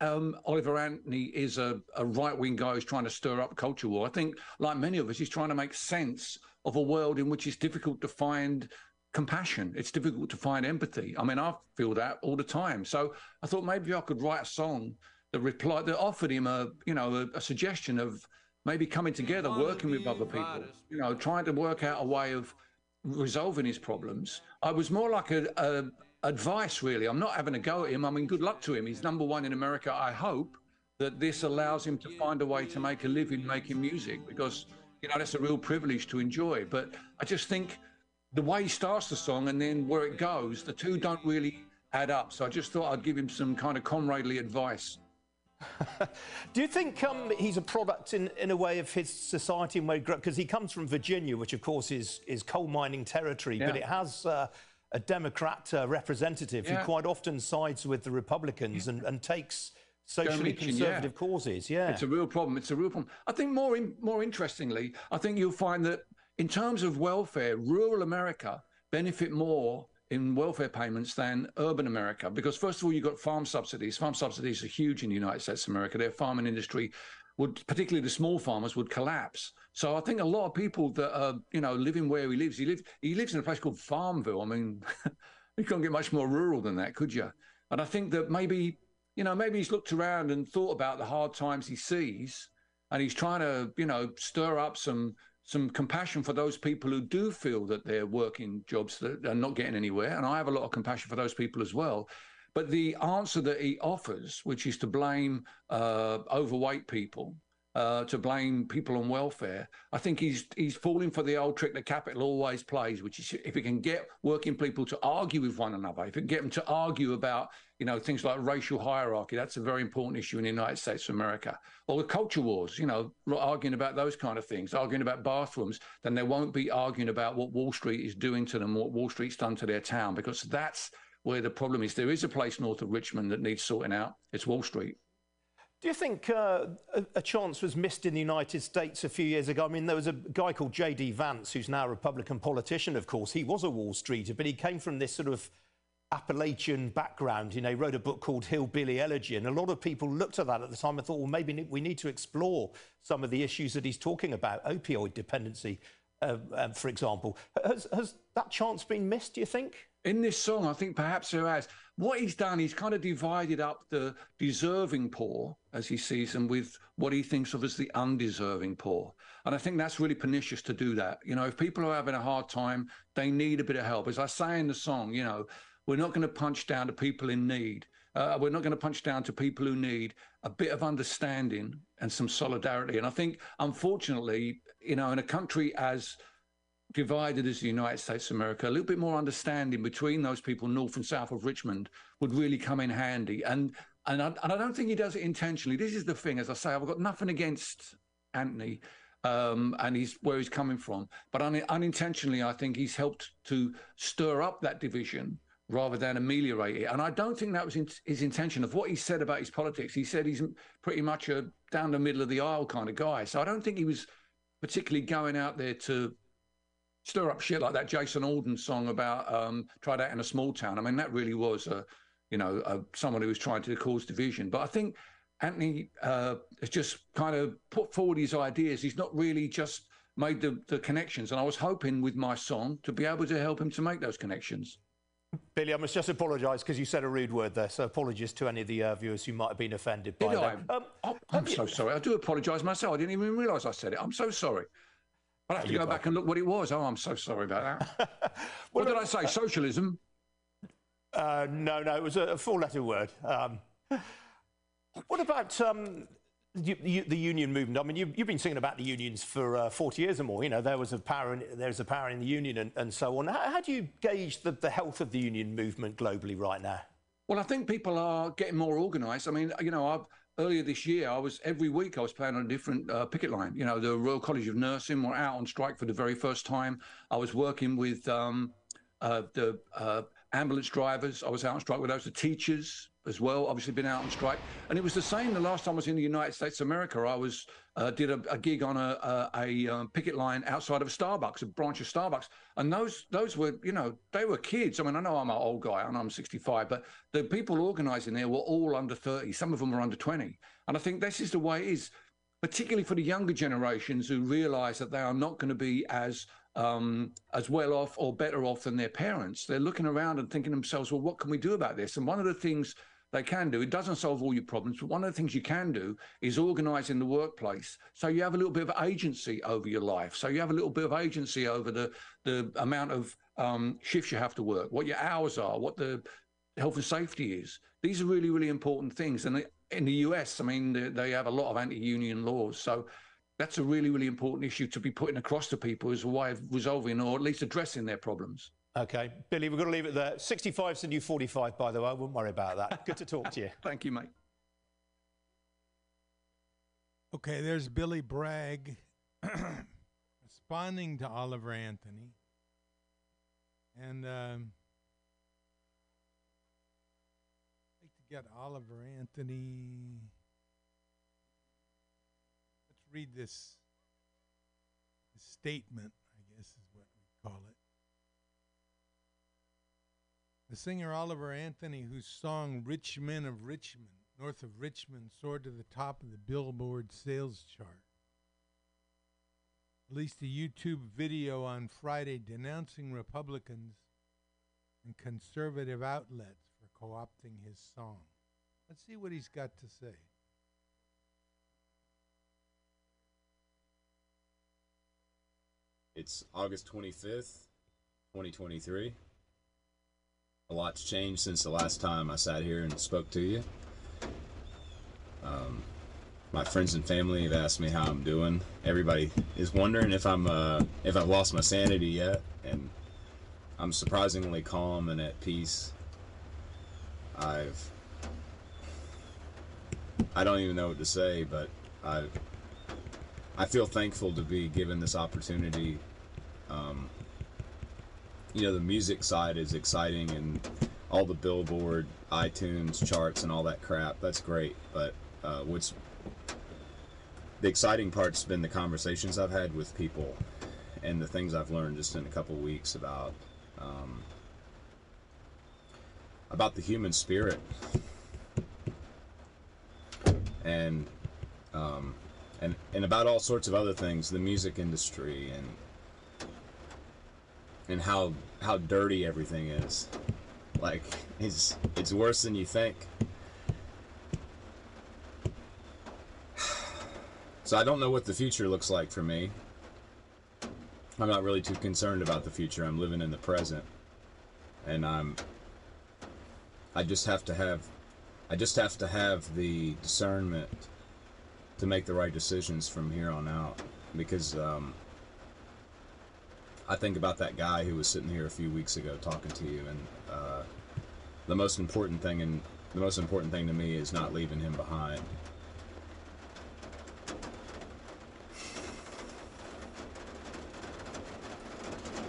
um, Oliver Anthony is a, a right wing guy who's trying to stir up culture war. I think, like many of us, he's trying to make sense of a world in which it's difficult to find compassion. It's difficult to find empathy. I mean, I feel that all the time. So I thought maybe I could write a song that replied that offered him a you know a, a suggestion of maybe coming together, working with other people, you know, trying to work out a way of resolving his problems. I was more like a, a advice, really. I'm not having a go at him. I mean, good luck to him. He's number one in America. I hope that this allows him to find a way to make a living making music because you know that's a real privilege to enjoy. But I just think the way he starts the song and then where it goes, the two don't really add up. So I just thought I'd give him some kind of comradely advice. Do you think um, he's a product in, in a way of his society and where because he comes from Virginia, which of course is is coal mining territory, but it has uh, a Democrat uh, representative Yeah. who quite often sides with the Republicans and, and takes socially yeah. conservative causes. Yeah, It's a real problem. It's a real problem. I think more in, more interestingly, I think you'll find that in terms of welfare, rural America benefit more in welfare payments than urban America because first of all you've got farm subsidies. Farm subsidies are huge in the United States of America. Their farming industry would particularly the small farmers would collapse. So I think a lot of people that are, you know, living where he lives, he lives he lives in a place called Farmville. I mean, you can't get much more rural than that, could you? And I think that maybe, you know, maybe he's looked around and thought about the hard times he sees, and he's trying to, you know, stir up some some compassion for those people who do feel that they're working jobs that are not getting anywhere. And I have a lot of compassion for those people as well. But the answer that he offers, which is to blame uh, overweight people, uh, to blame people on welfare, I think he's he's falling for the old trick that capital always plays, which is if it can get working people to argue with one another, if it can get them to argue about you know things like racial hierarchy, that's a very important issue in the United States of America, or the culture wars, you know, arguing about those kind of things, arguing about bathrooms, then they won't be arguing about what Wall Street is doing to them, what Wall Street's done to their town, because that's where the problem is. There is a place north of Richmond that needs sorting out. It's Wall Street. Do you think uh, a, a chance was missed in the United States a few years ago? I mean, there was a guy called J.D. Vance, who's now a Republican politician, of course. He was a Wall Streeter, but he came from this sort of Appalachian background. You know, wrote a book called Hillbilly Elegy, and a lot of people looked at that at the time and thought, well, maybe we need to explore some of the issues that he's talking about, opioid dependency, uh, um, for example. Has, has that chance been missed, do you think? In this song, I think perhaps there has. What he's done, he's kind of divided up the deserving poor, as he sees them, with what he thinks of as the undeserving poor. And I think that's really pernicious to do that. You know, if people are having a hard time, they need a bit of help. As I say in the song, you know, we're not going to punch down to people in need. Uh, we're not going to punch down to people who need a bit of understanding and some solidarity. And I think, unfortunately, you know, in a country as divided as the United States of America, a little bit more understanding between those people north and south of Richmond would really come in handy. And and I, and I don't think he does it intentionally. This is the thing, as I say, I've got nothing against Anthony um, and he's where he's coming from, but un, unintentionally, I think he's helped to stir up that division rather than ameliorate it. And I don't think that was in, his intention. Of what he said about his politics, he said he's pretty much a down the middle of the aisle kind of guy. So I don't think he was particularly going out there to stir up shit like that Jason Aldean song about um, try that in a small town. I mean, that really was a, you know, a, someone who was trying to cause division. But I think Anthony uh, has just kind of put forward his ideas. He's not really just made the, the connections. And I was hoping with my song to be able to help him to make those connections. Billy, I must just apologise because you said a rude word there. So apologies to any of the uh, viewers who might have been offended by Did that. I? Um, I'm, I'm so sorry. I do apologise myself. I didn't even realise I said it. I'm so sorry. I'll have to go back and look what it was. Oh, I'm so sorry about that. what did I say? Socialism? Uh, no, no, it was a, a four-letter word. Um, what about um, you, you, the union movement? I mean, you, you've been singing about the unions for uh, 40 years or more. You know, there was a power, in, there's a power in the union, and, and so on. How, how do you gauge the, the health of the union movement globally right now? Well, I think people are getting more organised. I mean, you know, I've, earlier this year, I was every week I was playing on a different uh, picket line. You know, the Royal College of Nursing were out on strike for the very first time. I was working with um, uh, the uh, ambulance drivers. I was out on strike with those. The teachers as well, obviously been out on strike. And it was the same the last time I was in the United States of America. I was uh, did a, a, gig on a, a, a um, picket line outside of Starbucks, a branch of Starbucks. And those those were, you know, they were kids. I mean, I know I'm an old guy, know I'm 65, but the people organising there were all under 30. Some of them were under 20. And I think this is the way it is, particularly for the younger generations who realise that they are not going to be as um, as well off or better off than their parents. They're looking around and thinking themselves, well, what can we do about this? And one of the things they can do, it doesn't solve all your problems, but one of the things you can do is organise in the workplace so you have a little bit of agency over your life. So you have a little bit of agency over the, the amount of um, shifts you have to work, what your hours are, what the health and safety is. These are really, really important things. And in the US, I mean, they, they have a lot of anti-union laws. So that's a really, really important issue to be putting across to people as a way of resolving or at least addressing their problems. Okay, Billy, we've got to leave it there. 65's the new 45, by the way. I wouldn't worry about that. Good to talk to you. Thank you, mate. Okay, there's Billy Bragg responding to Oliver Anthony. And um, I'd like to get Oliver Anthony. Read this, this statement, I guess is what we call it. The singer Oliver Anthony, whose song Rich Men of Richmond, north of Richmond, soared to the top of the Billboard sales chart, released a YouTube video on Friday denouncing Republicans and conservative outlets for co opting his song. Let's see what he's got to say. It's August 25th, 2023. A lot's changed since the last time I sat here and spoke to you. Um, my friends and family have asked me how I'm doing. Everybody is wondering if I'm uh, if I've lost my sanity yet, and I'm surprisingly calm and at peace. I've I don't even know what to say, but I I feel thankful to be given this opportunity. Um, you know, the music side is exciting and all the Billboard, iTunes charts, and all that crap. That's great, but uh, what's the exciting part's been the conversations I've had with people and the things I've learned just in a couple weeks about um, about the human spirit and um, and and about all sorts of other things, the music industry and and how how dirty everything is. Like it's it's worse than you think. So I don't know what the future looks like for me. I'm not really too concerned about the future. I'm living in the present. And I'm I just have to have I just have to have the discernment to make the right decisions from here on out because um, I think about that guy who was sitting here a few weeks ago talking to you and uh, the most important thing and the most important thing to me is not leaving him behind.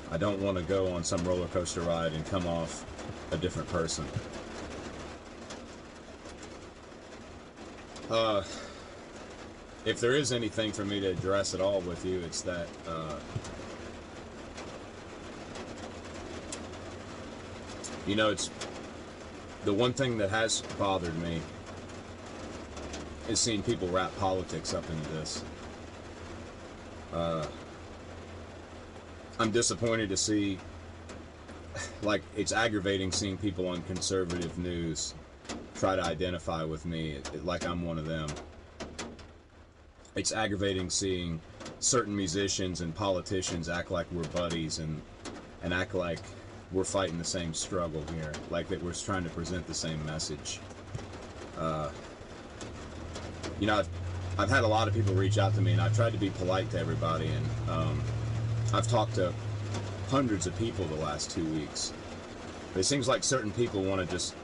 I don't want to go on some roller coaster ride and come off a different person. Uh, if there is anything for me to address at all with you, it's that uh, you know, it's the one thing that has bothered me is seeing people wrap politics up into this. Uh, I'm disappointed to see, like, it's aggravating seeing people on conservative news try to identify with me like I'm one of them. It's aggravating seeing certain musicians and politicians act like we're buddies and and act like we're fighting the same struggle here, like that we're trying to present the same message. Uh, you know, I've, I've had a lot of people reach out to me, and I've tried to be polite to everybody, and um, I've talked to hundreds of people the last two weeks. But it seems like certain people want to just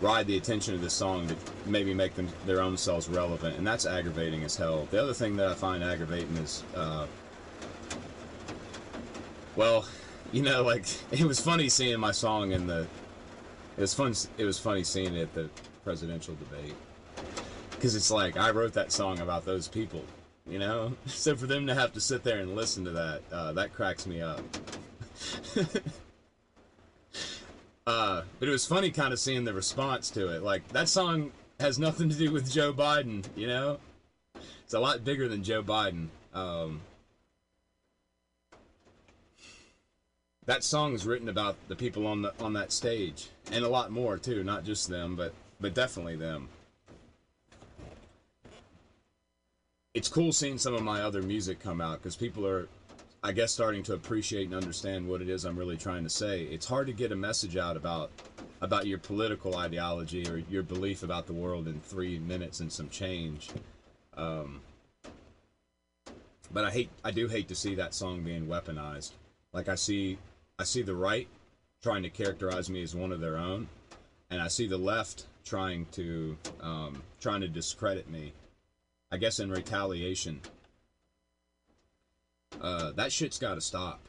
ride the attention of this song to maybe make them their own selves relevant, and that's aggravating as hell. The other thing that I find aggravating is, uh, well, you know, like it was funny seeing my song in the. It was fun. It was funny seeing it at the presidential debate because it's like I wrote that song about those people, you know. So for them to have to sit there and listen to that, uh, that cracks me up. uh, but it was funny kind of seeing the response to it. Like that song has nothing to do with Joe Biden, you know. It's a lot bigger than Joe Biden. Um, that song is written about the people on the on that stage and a lot more too not just them but but definitely them. It's cool seeing some of my other music come out because people are i guess starting to appreciate and understand what it is i'm really trying to say. It's hard to get a message out about about your political ideology or your belief about the world in three minutes and some change. Um, but i hate i do hate to see that song being weaponized. Like i see I see the right trying to characterize me as one of their own, and I see the left trying to um, trying to discredit me I guess in retaliation. Uh, that shit's got to stop.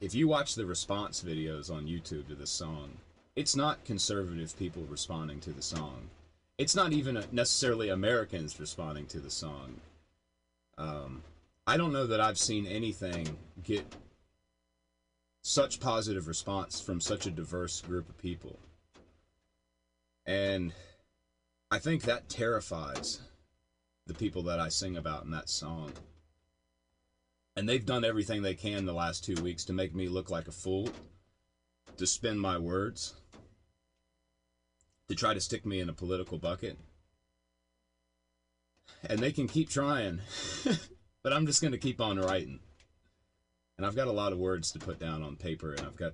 If you watch the response videos on YouTube to this song, it's not conservative people responding to the song. It's not even necessarily Americans responding to the song. Um, I don't know that I've seen anything get such positive response from such a diverse group of people. And I think that terrifies the people that I sing about in that song. And they've done everything they can the last two weeks to make me look like a fool, to spin my words, to try to stick me in a political bucket. And they can keep trying, but I'm just going to keep on writing. And I've got a lot of words to put down on paper, and I've got,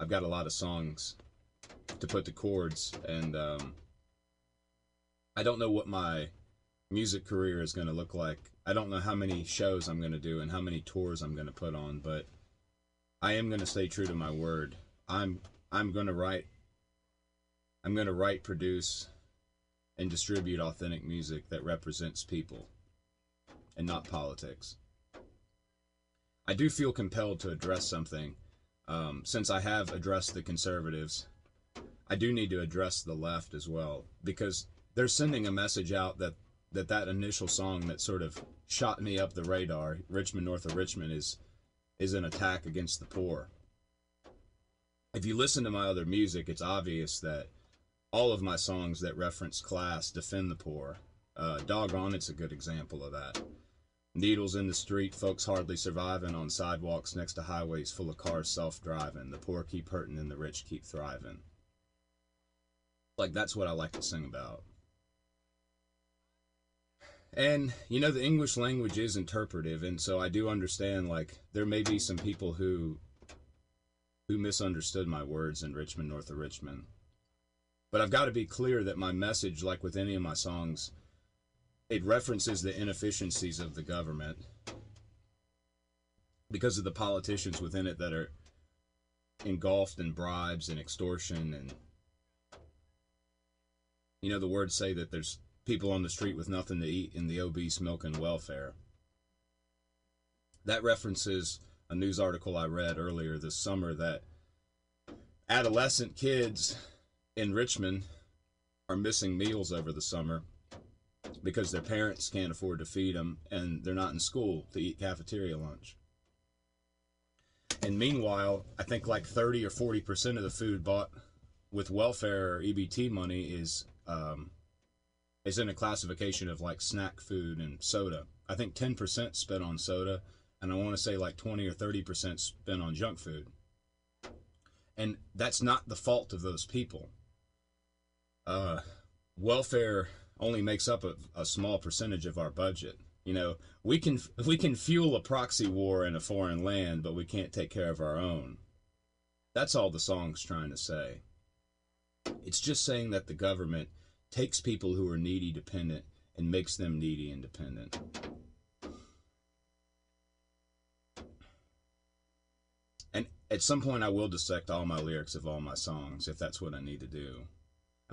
I've got a lot of songs to put to chords, and um, I don't know what my music career is going to look like. I don't know how many shows I'm going to do and how many tours I'm going to put on, but I am going to stay true to my word. I'm I'm going to write I'm going to write, produce and distribute authentic music that represents people and not politics. I do feel compelled to address something um, since I have addressed the conservatives. I do need to address the left as well because they're sending a message out that that that initial song that sort of shot me up the radar, Rich Men North of Richmond, is is an attack against the poor. If you listen to my other music, it's obvious that all of my songs that reference class defend the poor. Uh, Doggone, it's a good example of that. Needles in the street, folks hardly surviving on sidewalks next to highways full of cars self driving. The poor keep hurting and the rich keep thriving. Like, that's what I like to sing about. And, you know, the English language is interpretive, and so I do understand, like, there may be some people who who misunderstood my words in Rich Men, north of Richmond. But I've got to be clear that my message, like with any of my songs, it references the inefficiencies of the government because of the politicians within it that are engulfed in bribes and extortion and you know the words say that there's people on the street with nothing to eat in the obese milk and welfare. That references a news article i read earlier this summer that adolescent kids in richmond are missing meals over the summer because their parents can't afford to feed them and they're not in school to eat cafeteria lunch. And meanwhile, I think like 30 or 40% of the food bought with welfare or EBT money is um, is in a classification of like snack food and soda. I think 10% spent on soda, and I want to say like 20 or 30% spent on junk food. And that's not the fault of those people. Uh, welfare only makes up a, a small percentage of our budget. You know, we can we can fuel a proxy war in a foreign land, but we can't take care of our own. That's all the song's trying to say. It's just saying that the government takes people who are needy dependent and makes them needy independent. And at some point I will dissect all my lyrics of all my songs if that's what I need to do.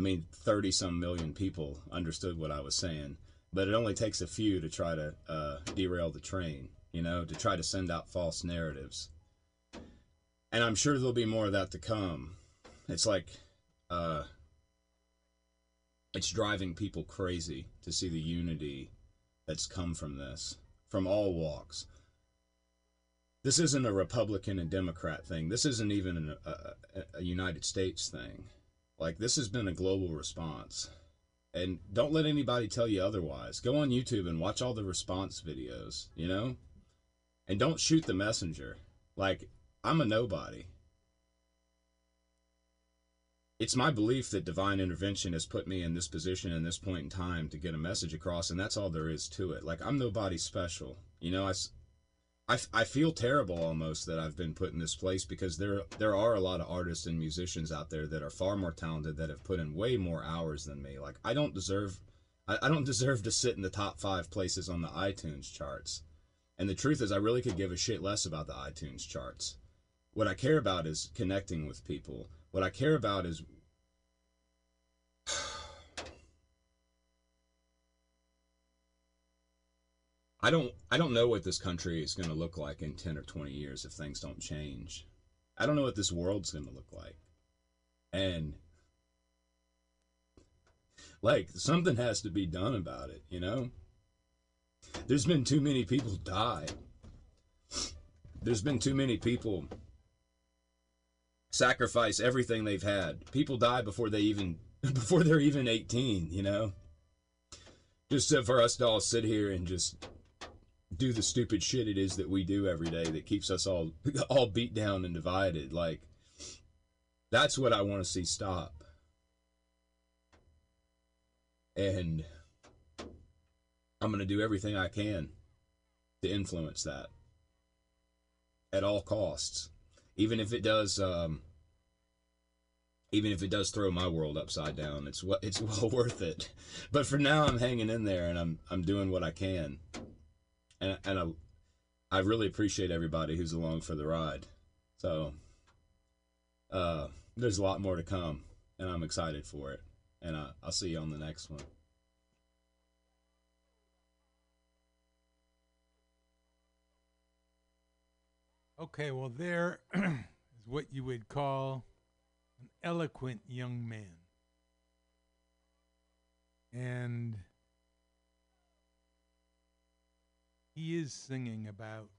I mean, 30 some million people understood what I was saying, but it only takes a few to try to uh, derail the train, you know, to try to send out false narratives. And I'm sure there'll be more of that to come. It's like, uh, it's driving people crazy to see the unity that's come from this, from all walks. This isn't a Republican and Democrat thing. This isn't even a, a, a United States thing like this has been a global response. And don't let anybody tell you otherwise. Go on YouTube and watch all the response videos, you know? And don't shoot the messenger. Like, I'm a nobody. It's my belief that divine intervention has put me in this position in this point in time to get a message across, and that's all there is to it. Like, I'm nobody special. You know, I, I, I feel terrible almost that I've been put in this place because there there are a lot of artists and musicians out there that are far more talented that have put in way more hours than me. Like I don't deserve I, I don't deserve to sit in the top five places on the iTunes charts. And the truth is I really could give a shit less about the iTunes charts. What I care about is connecting with people. What I care about is I don't I don't know what this country is going to look like in 10 or 20 years if things don't change. I don't know what this world's going to look like. And like something has to be done about it, you know? There's been too many people die. There's been too many people sacrifice everything they've had. People die before they even before they're even 18, you know? Just for us to all sit here and just do the stupid shit it is that we do every day that keeps us all all beat down and divided like that's what I want to see stop. And I'm going to do everything I can to influence that at all costs. Even if it does um even if it does throw my world upside down, it's what it's well worth it. But for now I'm hanging in there and I'm I'm doing what I can. And and I I really appreciate everybody who's along for the ride. So uh there's a lot more to come and I'm excited for it. And I, I'll see you on the next one. Okay, well, there is what you would call an eloquent young man. And he is singing about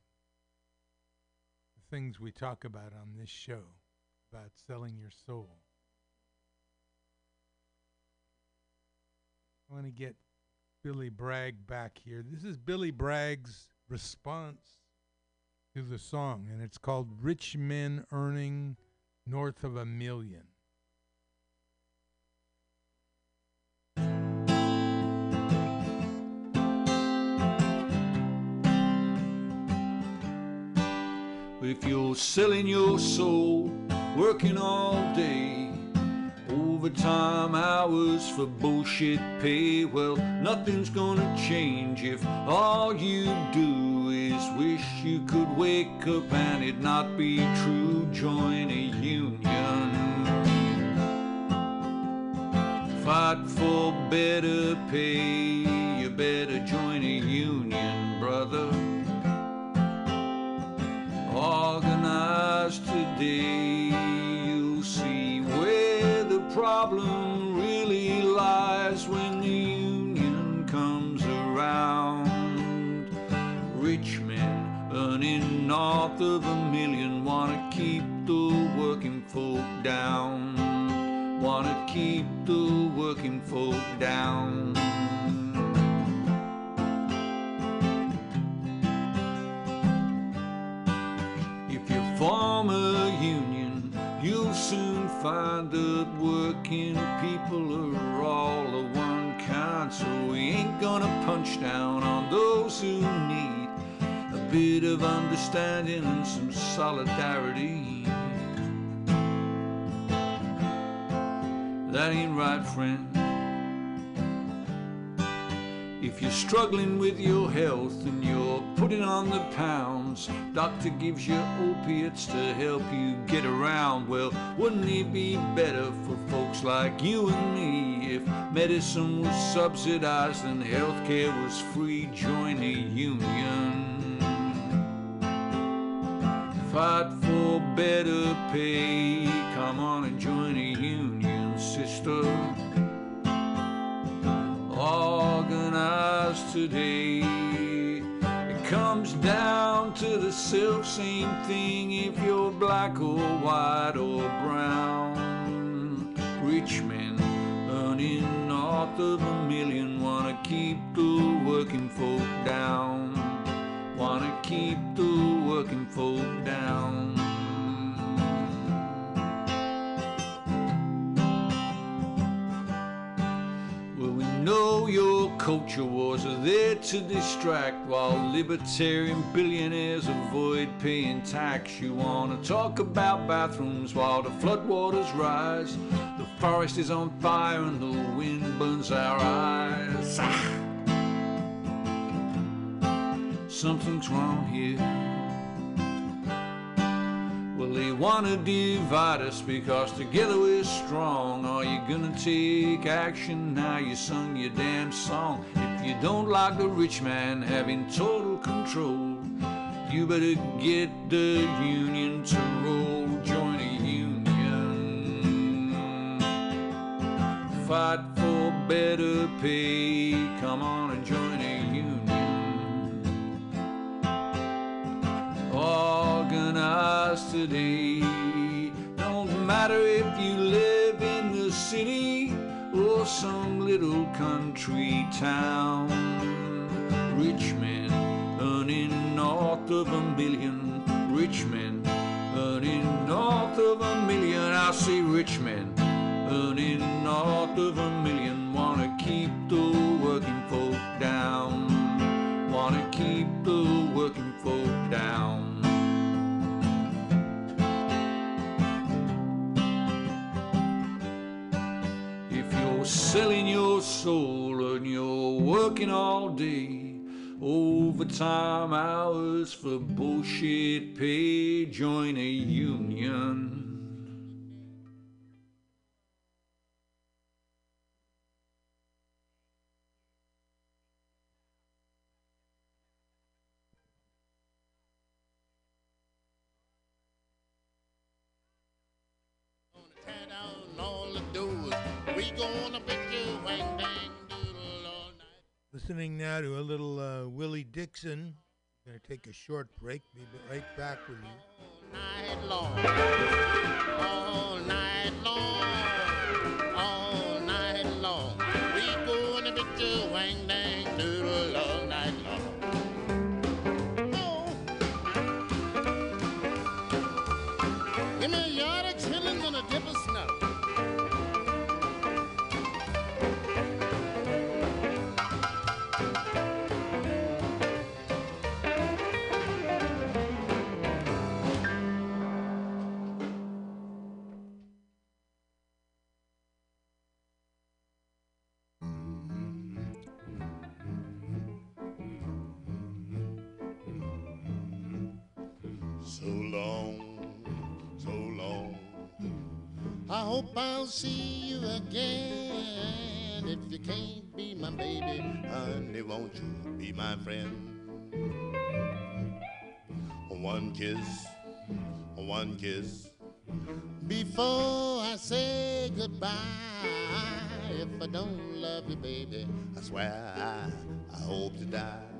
the things we talk about on this show about selling your soul. I want to get Billy Bragg back here. This is Billy Bragg's response to the song, and it's called Rich Men Earning North of a Million. If you're selling your soul, working all day, overtime hours for bullshit pay, well, nothing's gonna change if all you do is wish you could wake up and it not be true. Join a union. Fight for better pay. You better join a union, Organize today. You'll see where the problem really lies when the union comes around. Rich men earning north of a million wanna keep the working folk down. Wanna keep the working folk down. Form a union, you'll soon find that working people are all of one kind. So we ain't gonna punch down on those who need a bit of understanding and some solidarity. That ain't right, friend. If you're struggling with your health and you're putting on the pounds, doctor gives you opiates to help you get around. Well, wouldn't it be better for folks like you and me if medicine was subsidized and healthcare was free? Join a union. Fight for better pay. Come on and join a union, sister organized today. It comes down to the self same thing if you're black or white or brown. Rich men earning north of a million wanna keep the working folk down. Wanna keep the working folk down. Know your culture wars are there to distract while libertarian billionaires avoid paying tax. You want to talk about bathrooms while the floodwaters rise. The forest is on fire and the wind burns our eyes. Ah! Something's wrong here. They want to divide us because together we're strong. Are you gonna take action now? You sung your damn song. If You don't like the rich man having total control. You better get the union to roll. Join a union. Fight for better pay. Come on and join Organize today. Don't matter if you live in the city or some little country town. Rich men earning north of a million. Rich men earning north of a million. I see rich men earning north of a million. Wanna keep the working folk down. Wanna keep the working folk soul and you're working all day, overtime hours for bullshit pay, join a union. Now to a little uh, Willie Dixon. Gonna take a short break. Be right back with you. All Night long, all night long, won't you be my friend? One kiss, one kiss. Before I say goodbye, if I don't love you, baby, I swear I, I hope to die.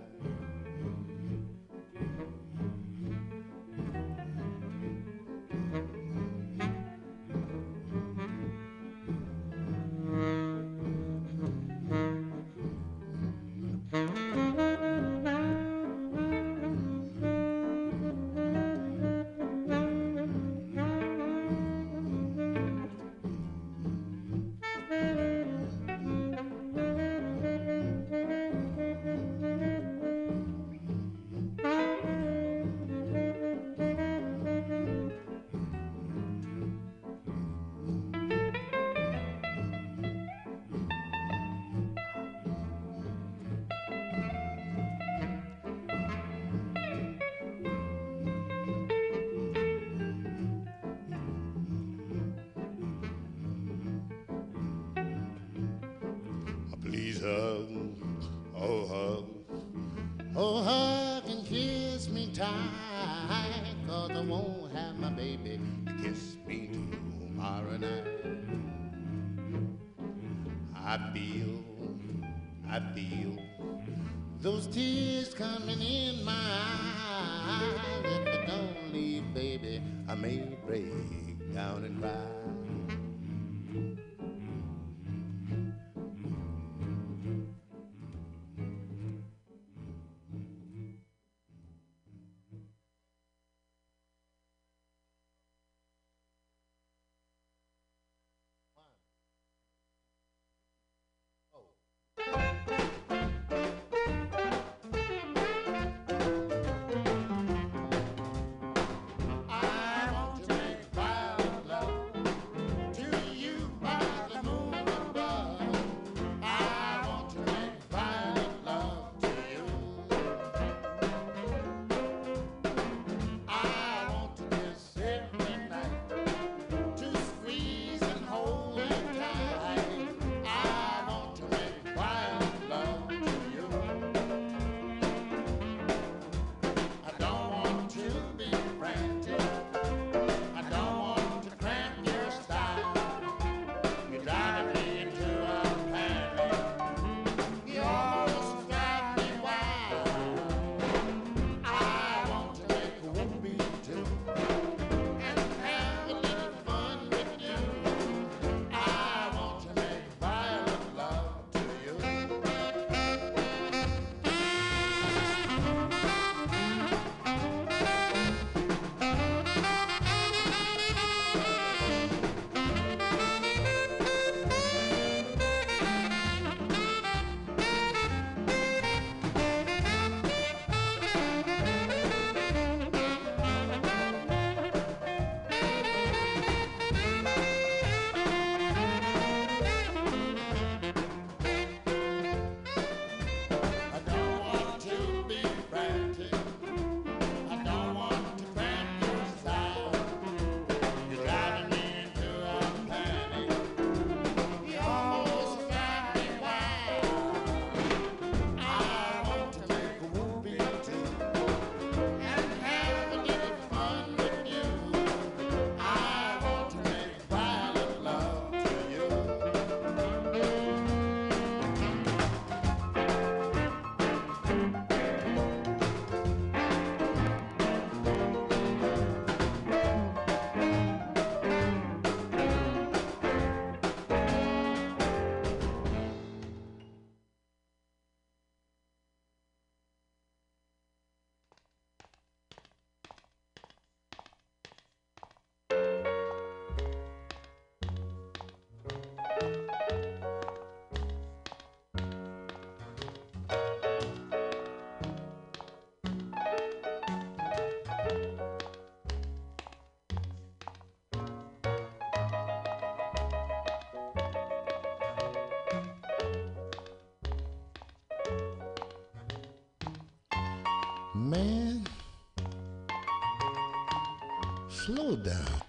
slow down.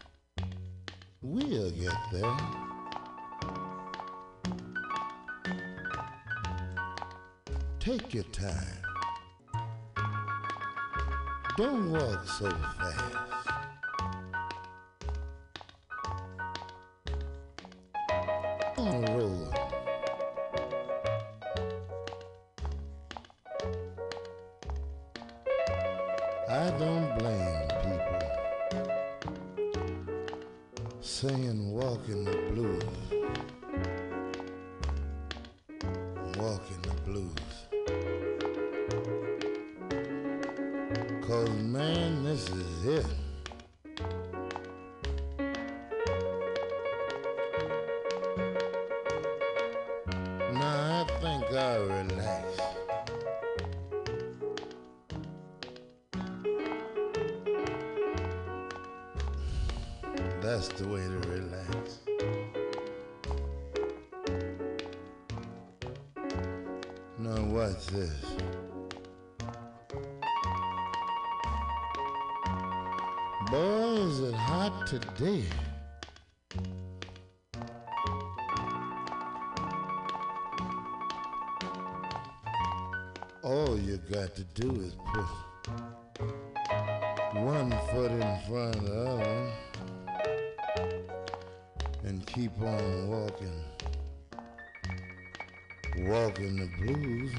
We'll get there. Take your time. Don't walk so fast. That's the way to relax. Now watch this. Boy, is it hot today. All you got to do is push. keep on walking, walking the blues.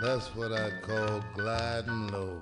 That's what I call gliding low.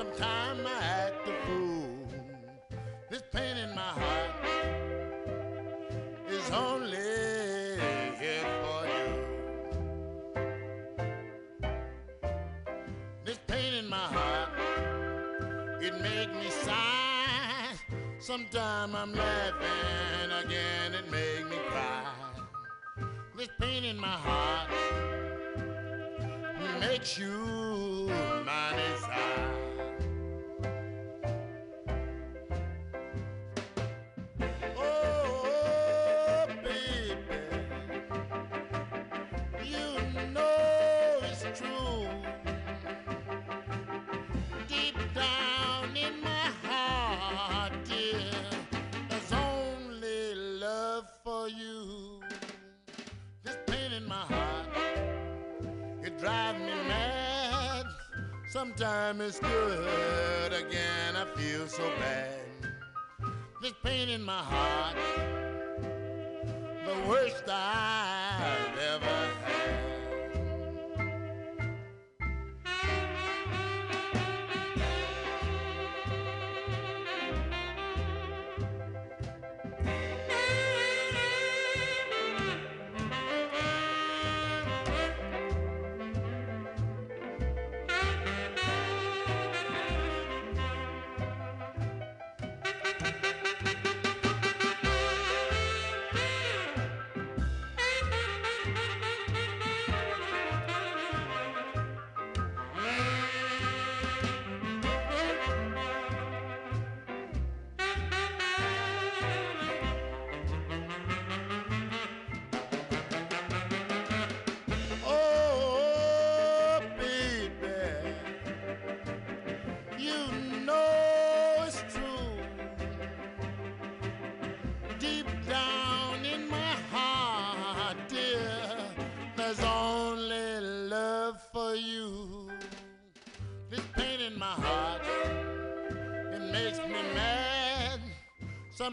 Sometimes I act a fool. This pain in my heart is only here for you. This pain in my heart, it makes me sigh. Sometimes I'm laughing again, it makes me cry. This pain in my heart makes you Sometimes it's good, again I feel so bad. This pain in my heart, the worst I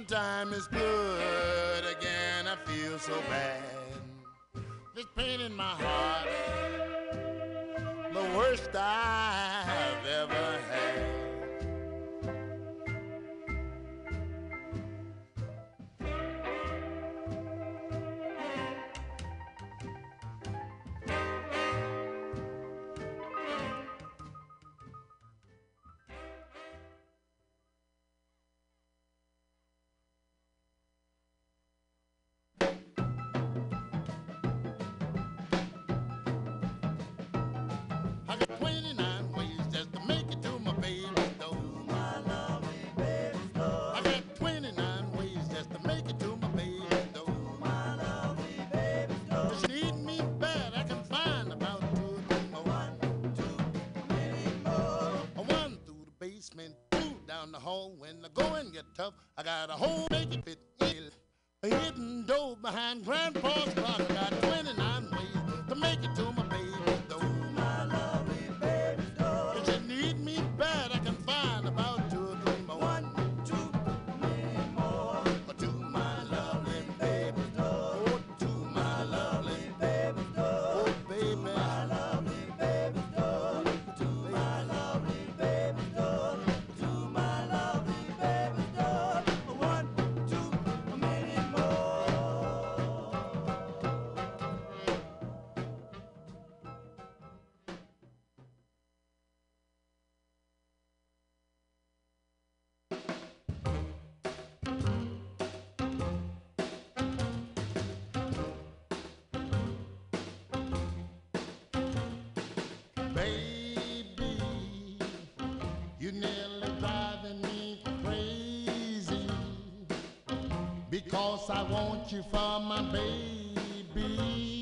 Time is good, again I feel so bad. This pain in my heart, the worst I when the going get tough. I got a whole naked pit hidden door behind Grandpa's clock. I got You're nearly driving me crazy because I want you for my baby.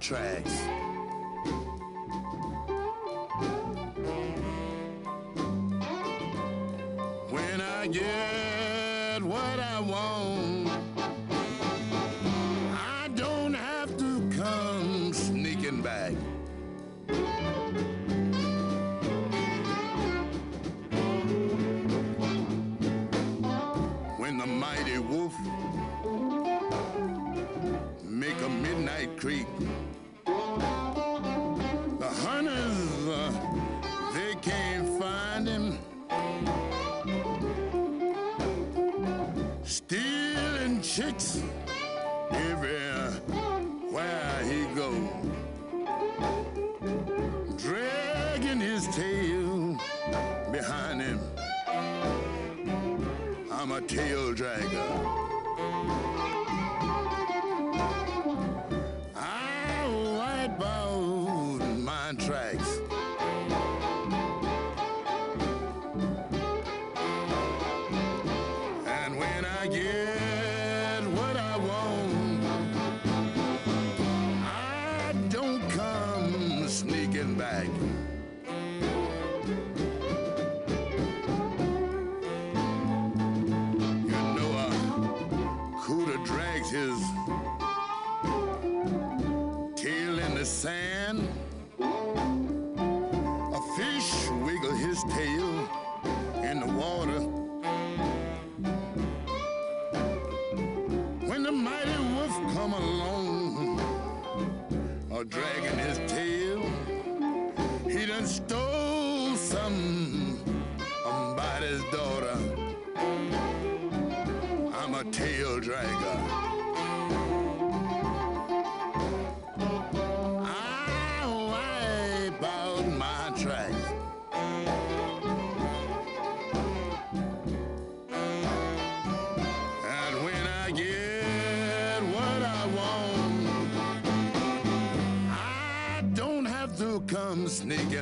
tracks.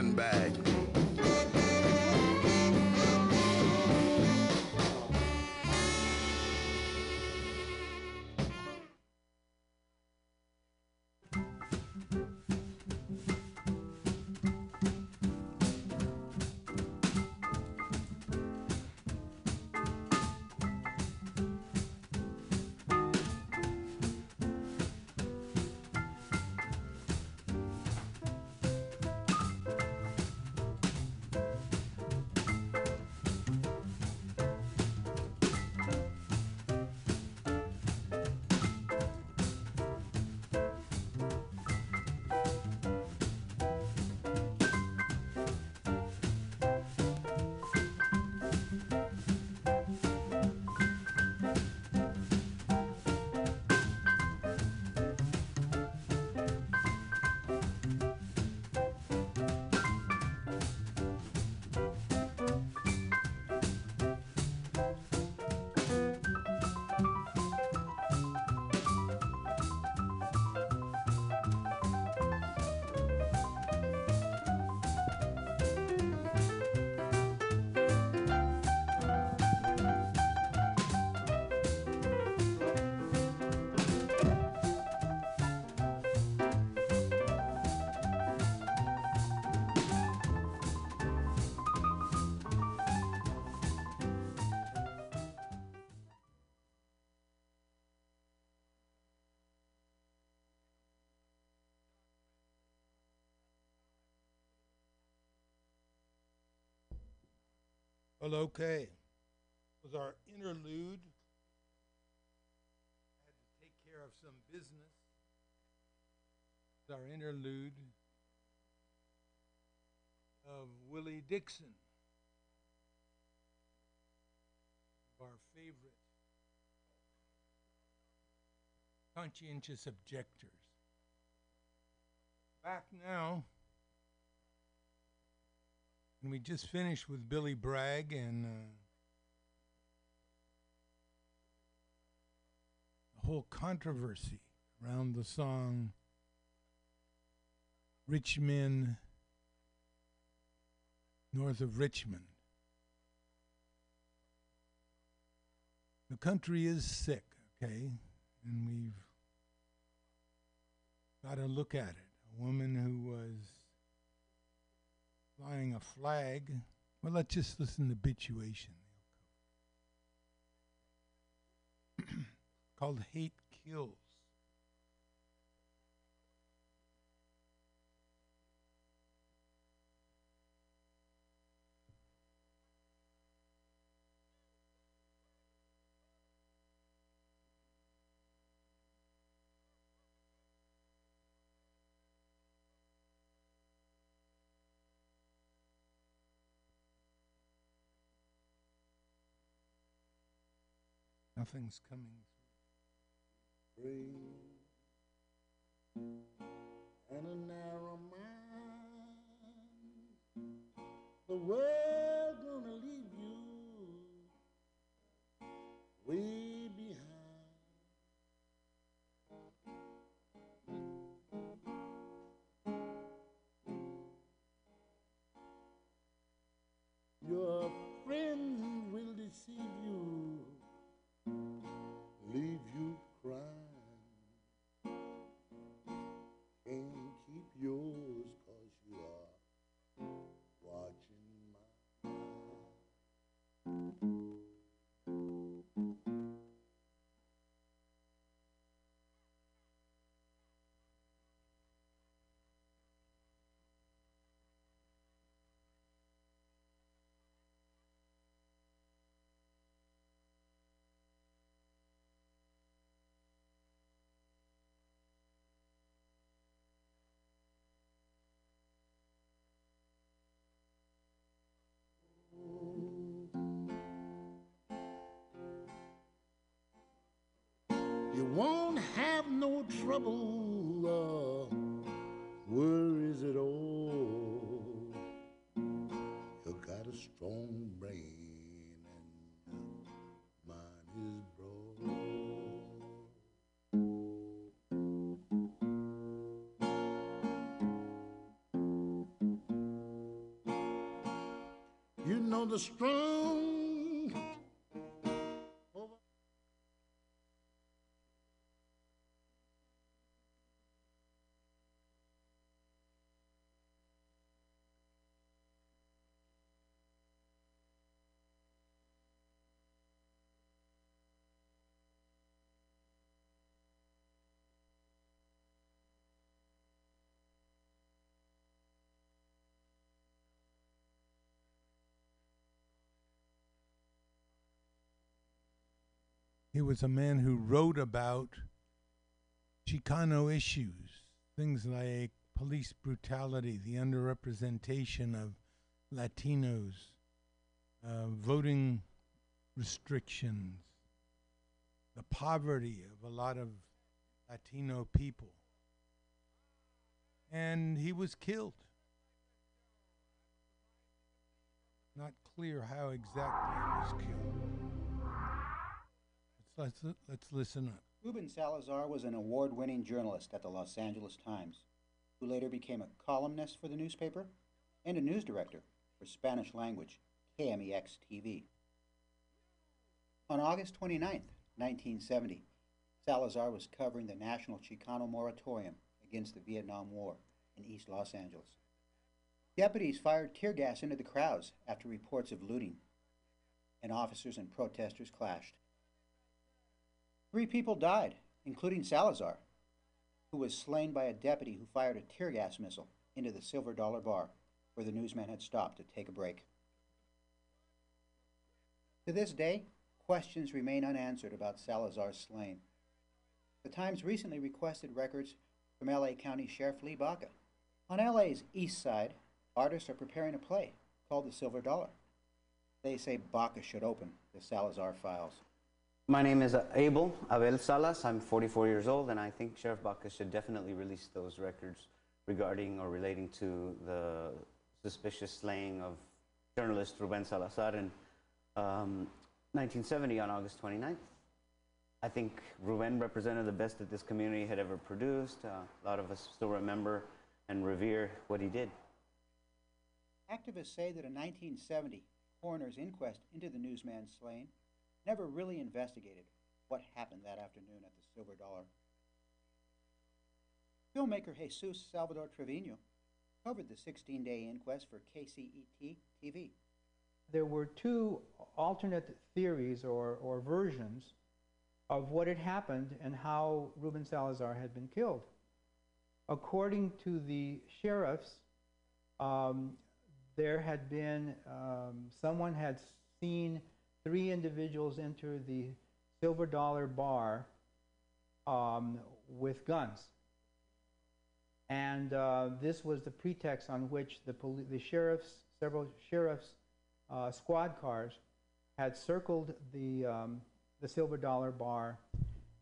back. Well, okay. Was our interlude. I had to take care of some business. It's our interlude of Willie Dixon, our favorite conscientious objectors. Back now. And we just finished with Billy Bragg and uh, the whole controversy around the song Rich Men North of Richmond. The country is sick, okay? And we've got to look at it. A woman who was flying a flag. Well, let's just listen to Bituation. Called Hate Kills. Nothing's coming Free and a narrow mind. The world trouble, uh, worries at all. You got a strong brain and mind is broad. You know the strong He was a man who wrote about Chicano issues, things like police brutality, the underrepresentation of Latinos, uh, voting restrictions, the poverty of a lot of Latino people. And he was killed. Not clear how exactly he was killed. Let's, let's, listen up. Ruben Salazar was an award winning journalist at the Los Angeles Times, who later became a columnist for the newspaper and a news director for Spanish language KMEX TV. On August 29, 1970, Salazar was covering the National Chicano Moratorium against the Vietnam War in East Los Angeles. Deputies fired tear gas into the crowds after reports of looting, and officers and protesters clashed. Three people died, including Salazar, who was slain by a deputy who fired a tear gas missile into the Silver Dollar Bar where the newsman had stopped to take a break. To this day, questions remain unanswered about Salazar's slaying. The Times recently requested records from LA County Sheriff Lee Baca. On LA's east side, artists are preparing a play called The Silver Dollar. They say Baca should open the Salazar files. My name is Abel Abel Salas. I'm 44 years old, and I think Sheriff Baca should definitely release those records regarding or relating to the suspicious slaying of journalist Ruben Salazar in um, 1970 on August 29th. I think Ruben represented the best that this community had ever produced. Uh, a lot of us still remember and revere what he did. Activists say that a 1970 coroner's inquest into the newsman's slaying never really investigated what happened that afternoon at the Silver Dollar. Filmmaker Jesus Salvador Trevino covered the 16 day inquest for KCET TV. There were two alternate theories or, or versions of what had happened and how Ruben Salazar had been killed. According to the sheriffs, um, there had been um, someone had seen three individuals enter the Silver Dollar bar um, with guns. And uh, this was the pretext on which the, poli- the sheriffs, several sheriffs' uh, squad cars, had circled the, um, the Silver Dollar bar.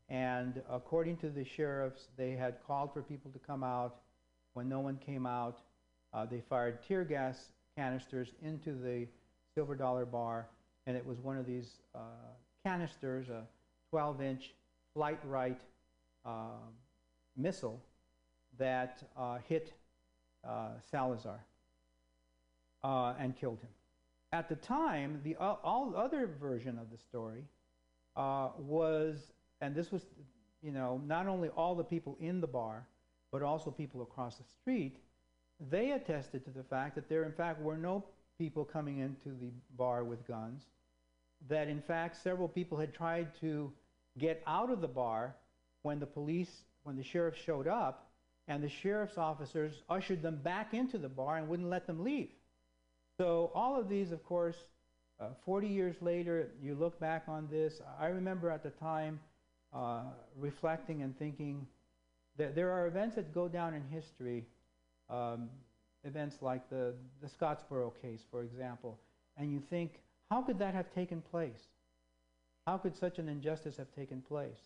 And according to the sheriffs, they had called for people to come out. When no one came out, uh, they fired tear gas canisters into the Silver Dollar bar, and it was one of these uh, canisters, a 12-inch flight right uh, missile that uh, hit uh, Salazar uh, and killed him. At the time, the uh, all other version of the story was, and this was, you know, not only all the people in the bar, but also people across the street. They attested to the fact that there, in fact, were no people coming into the bar with guns. That, in fact, several people had tried to get out of the bar when the police, when the sheriff showed up, and the sheriff's officers ushered them back into the bar and wouldn't let them leave. So all of these, of course, uh, 40 years later, you look back on this. I remember at the time uh, reflecting and thinking that there are events that go down in history, um, events like the, the Scottsboro case, for example, and you think, how could that have taken place? How could such an injustice have taken place?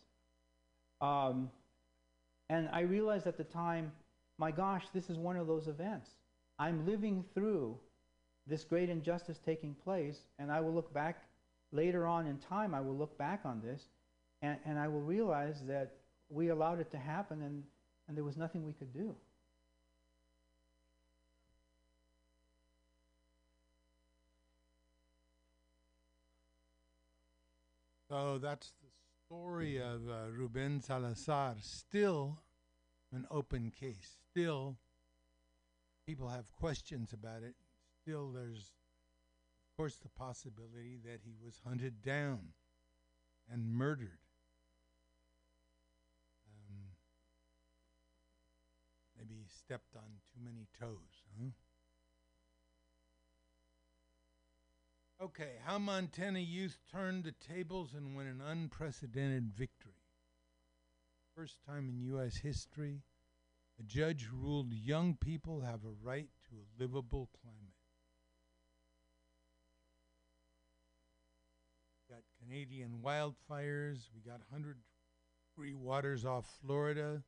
Um, and I realized at the time, my gosh, this is one of those events. I'm living through this great injustice taking place, and I will look back later on in time, I will look back on this, and, and I will realize that we allowed it to happen, and, and there was nothing we could do. So that's the story of uh, Ruben Salazar. Still an open case. Still, people have questions about it. Still, there's, of course, the possibility that he was hunted down and murdered. Um, maybe he stepped on too many toes, huh? Okay, how Montana youth turned the tables and won an unprecedented victory. First time in U.S. history, a judge ruled young people have a right to a livable climate. Got Canadian wildfires, we got 100 degree waters off Florida,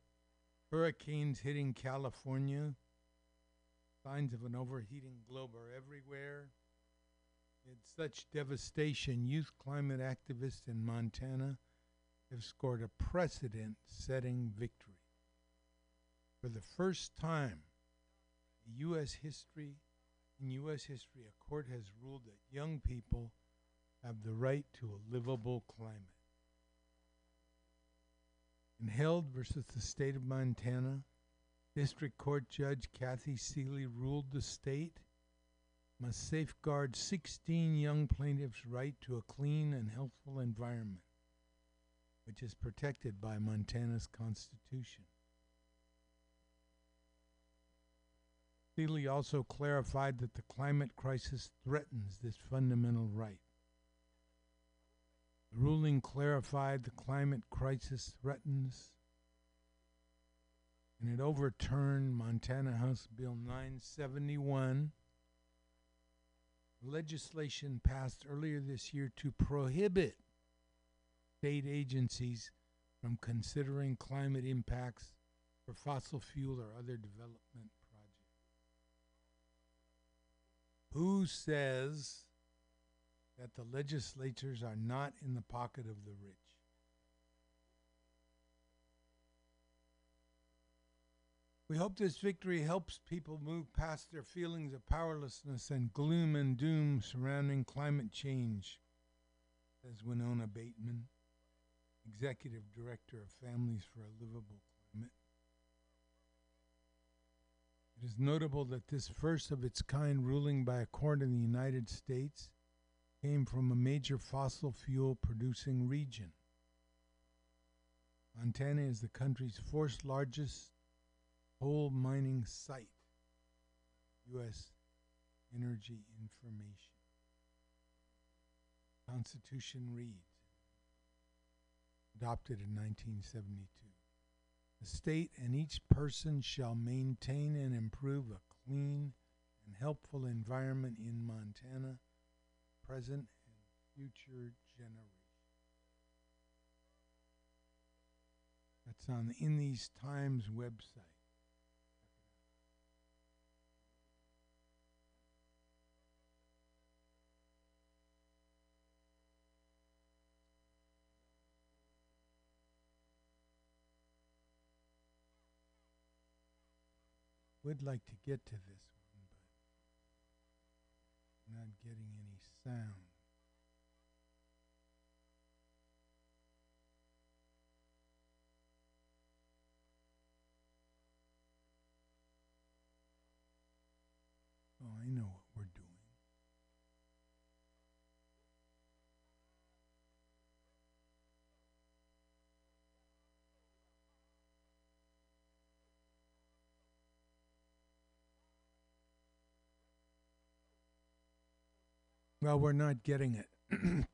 hurricanes hitting California, signs of an overheating globe are everywhere. It's such devastation. Youth climate activists in Montana have scored a precedent setting victory. For the first time in U.S. history, in U.S. history, a court has ruled that young people have the right to a livable climate. In Held versus the state of Montana, District Court Judge Kathy Seeley ruled the state must safeguard 16 young plaintiffs' right to a clean and healthful environment, which is protected by Montana's Constitution. Seeley also clarified that the climate crisis threatens this fundamental right. The ruling clarified the climate crisis threatens, and it overturned Montana House Bill 971 legislation passed earlier this year to prohibit state agencies from considering climate impacts for fossil fuel or other development projects. Who says that the legislatures are not in the pocket of the rich? We hope this victory helps people move past their feelings of powerlessness and gloom and doom surrounding climate change, says Winona Bateman, Executive Director of Families for a Livable Climate. It is notable that this first of its kind ruling by a court in the United States came from a major fossil fuel producing region. Montana is the country's fourth largest coal mining site. U.S. Energy Information. Constitution reads, adopted in 1972. The state and each person shall maintain and improve a clean and helpful environment in Montana, present and future generations. That's on the In These Times website. Would like to get to this one, but not getting any sound. Well, we're not getting it.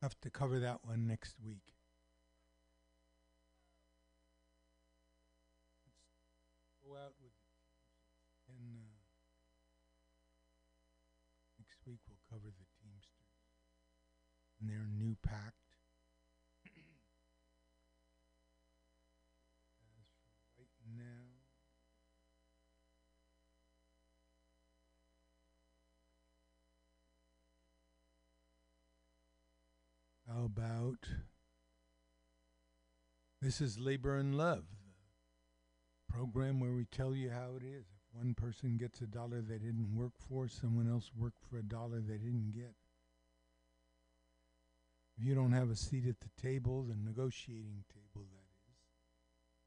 Have to cover that one next week. Go out with and uh, next week we'll cover the Teamsters and their new pact. As for right now. How about this is Labor and Love, program where we tell you how it is. If one person gets a dollar they didn't work for, someone else worked for a dollar they didn't get. If you don't have a seat at the table, the negotiating table that is,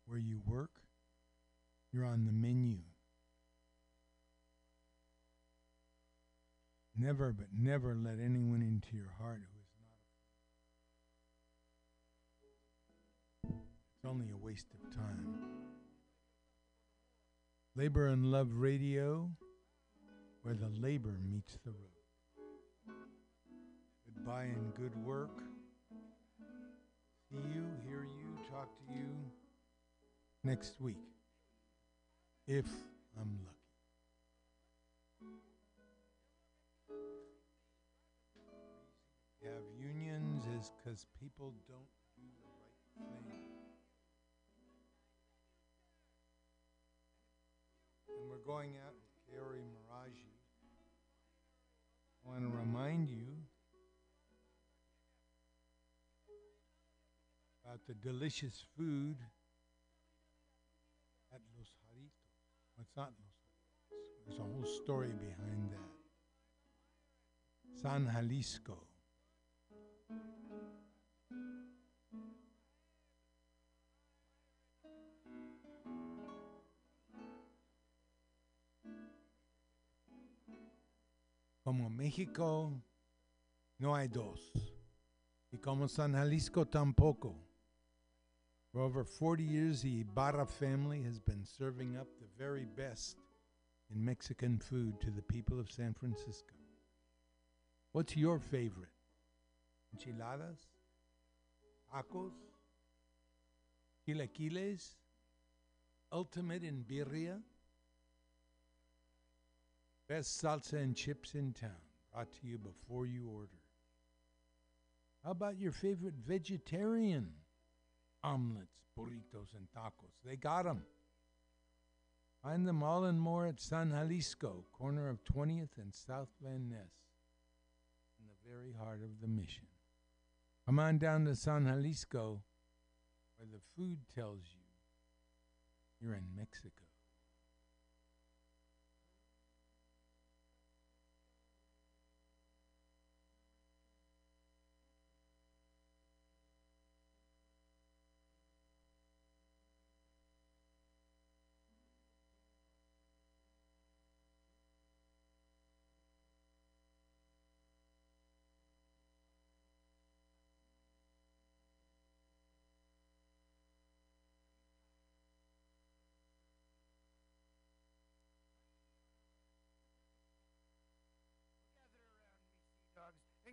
where you work, you're on the menu. Never, but never let anyone into your heart It's only a waste of time. Labor and Love Radio, where the labor meets the road. Goodbye and good work. See you, hear you, talk to you next week, if I'm lucky. Have unions is because people don't do the right thing. And we're going out with Kaori Miraji. I want to remind you about the delicious food at Los Jaritos. Well, it's not Los Jaritos. There's a whole story behind that. San Jalisco. Como México no hay dos. Y como San Jalisco tampoco. For over 40 years, the Ibarra family has been serving up the very best in Mexican food to the people of San Francisco. What's your favorite? Enchiladas? Tacos? Chilaquiles? Ultimate in birria? Best salsa and chips in town. Brought to you before you order. How about your favorite vegetarian omelets, burritos, and tacos? They got 'em. Find them all and more at San Jalisco, corner of 20th and South Van Ness, in the very heart of the mission. Come on down to San Jalisco, where the food tells you you're in Mexico. dogs and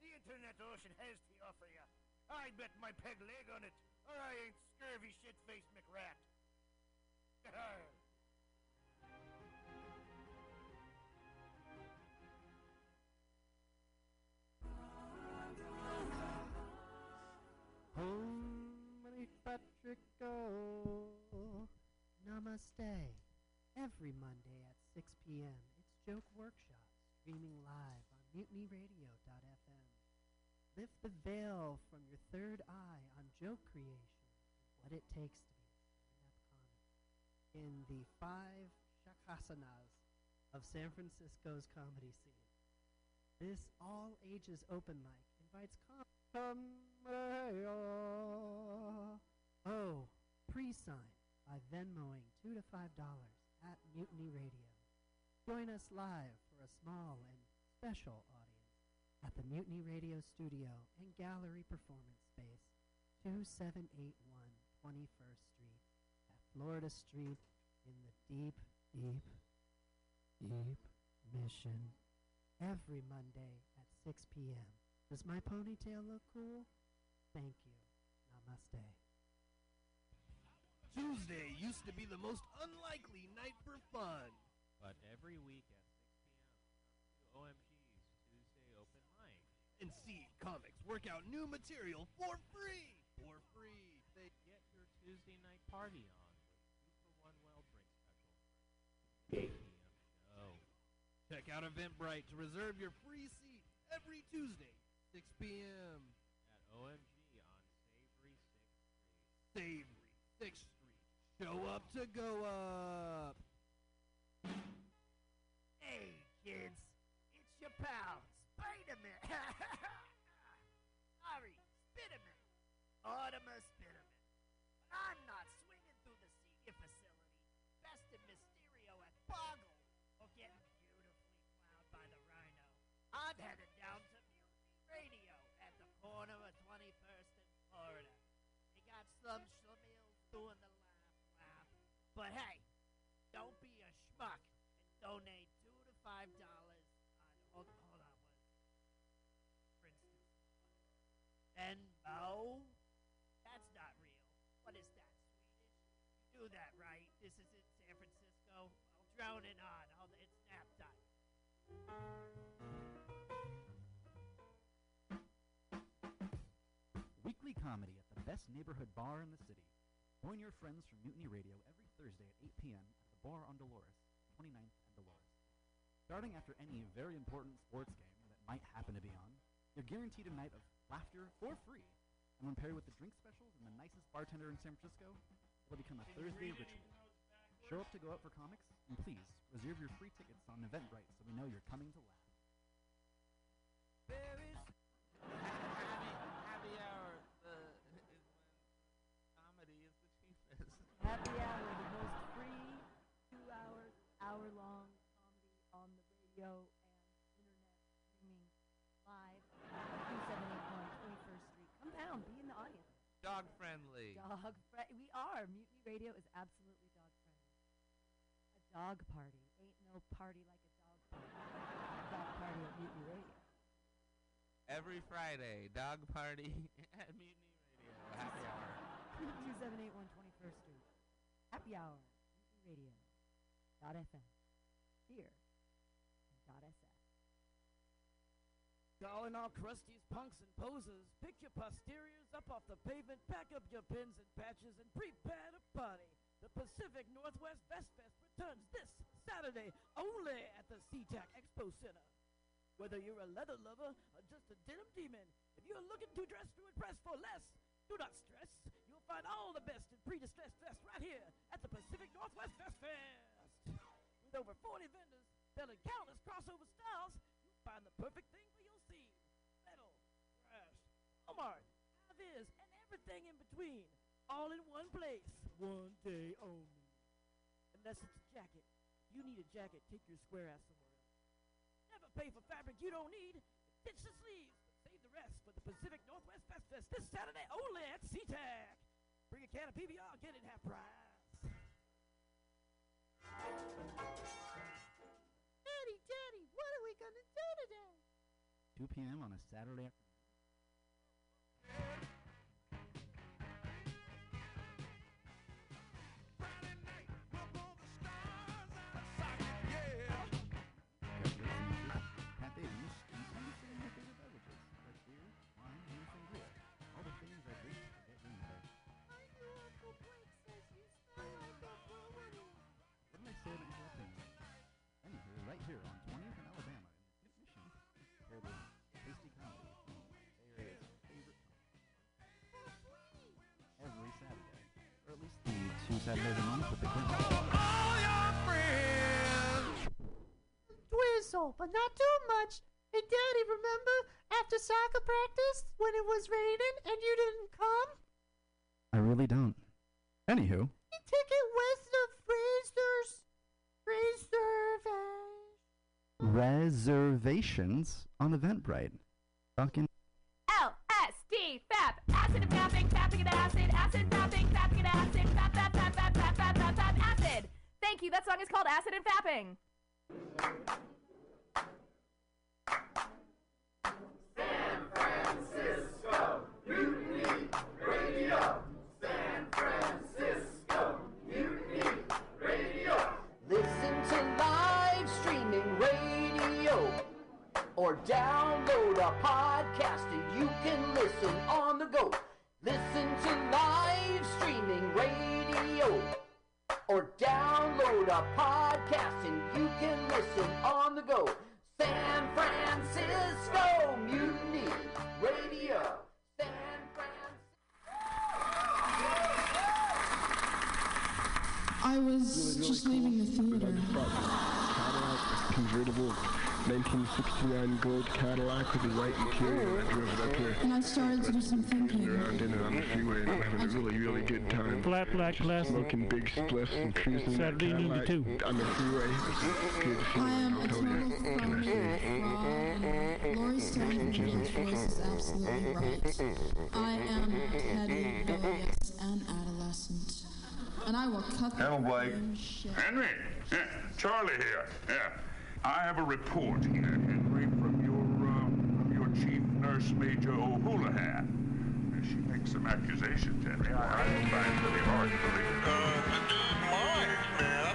the internet ocean has to offer you. I bet my peg leg on it, or I ain't scurvy shit-faced McRat. Homely Patrick, oh, namaste. Every Monday at 6 p.m., it's Joke Workshop, streaming live on mutinyradio.fm. Lift the veil from your third eye on joke creation what it takes to be in the five shakasanas of San Francisco's comedy scene. This all-ages open mic invites com- Oh, pre-sign by Venmoing two to five dollars at Mutiny Radio. Join us live for a small and special at the Mutiny Radio Studio and Gallery Performance Space, 2781 21st Street, at Florida Street in the deep, deep, deep mission. Every Monday at 6 p.m. Does my ponytail look cool? Thank you. Namaste. Tuesday used to be the most unlikely night for fun. But every week And see comics work out new material for free. For free. They Get your Tuesday night party on with two for one well drink special. for the 8 p.m. show. check out Eventbrite to reserve your free seat every Tuesday, 6 p.m. At OMG on Savory 6th Street. Savory, 6th Street. Show up to go up. Hey, kids, it's your pal, Spider-Man. Sorry, Spiderman. Artemis Venmo that's not real what is that Swedish you do that right this is in San Francisco I'll drone it on I'll, it's nap time Weekly comedy at the best neighborhood bar in the city. Join your friends from Mutiny Radio every Thursday at 8 p.m. at the bar on Dolores, 29th and Dolores. Starting after any very important sports game that might happen to be on, you're guaranteed a night of laughter for free. And when paired with the drink specials and the nicest bartender in San Francisco, it'll become a Thursday ritual. Show up to go out for comics, and please reserve your free tickets on Eventbrite so we know you're coming to laugh. There is happy, happy hour uh, is when comedy is the cheapest. Happy Hour, the most free two hours, hour long comedy on the radio and internet streaming live. 2781 21st Street. Come down, be in the audience. Dog friendly. Dog friendly. We are. Mutiny Radio is absolutely dog friendly. A dog party. Ain't no party like a dog party. A dog party at Mutiny Radio. Every Friday, dog party at Mutiny Radio. Happy hour. 2781 21st Street. Happy hour. Mutiny Radio. Dot FM. Here. Dot SF. Calling all crusties, punks, and posers. Pick your posteriors up off the pavement, pack up your pins and patches, and prepare to party. The Pacific Northwest Vest Fest returns this Saturday only at the SeaTac Expo Center. Whether you're a leather lover or just a denim demon, if you're looking to dress to impress for less, do not stress. You'll find all the best in pre-distressed vests right here at the Pacific Northwest Vest Fest. With over 40 vendors selling countless crossover styles, you'll find the perfect thing Walmart, high-vis, and everything in between. All in one place. One day only. Unless it's a jacket. You need a jacket, take your square ass somewhere else. Never pay for fabric you don't need. Ditch the sleeves, save the rest for the Pacific Northwest Fest Fest this Saturday only at SeaTac. Bring a can of PBR, get it half price. Daddy, Daddy, what are we going to do today? 2 p.m. on a Saturday Hey. Two Saturdays a month with the Clint Drizzle, but not too much. Hey, Daddy, remember after soccer practice when it was raining and you didn't come? I really don't. Anywho, The ticket was the freezers. Reserve. reservations on Eventbrite. Fucking L S D FAP acid and fapping fapping and acid acid fapping Thank you. That song is called Acid and Fapping. San Francisco, Mutiny Radio. San Francisco, Mutiny Radio. Listen to live streaming radio or download a podcast and you can listen on the go. Listen to live streaming radio or download a podcast and you can listen on the go. San Francisco Mutiny Radio. San I was just leaving the theater. convertible 1969 gold Cadillac with the white interior. I drove it up here. And I started to do some thinking. Around in it on the freeway and I'm having a really, really good time. Flat black classic. Smoking big spliffs and cruising in that Saturday noon to Cadillac two. on the freeway. It's good I am a feeling. total phony fraud. Laurie Stone Voice is absolutely right. I am petty, rebellious, and adolescent. And I will cut the Hello, Blake. Henry, yeah, Charlie here. Yeah, I have a report here, Henry, from your uh, from your chief nurse, Major O'Houlihan. She makes some accusations, Henry. I, I find it really hard to believe. Uh, mine, man.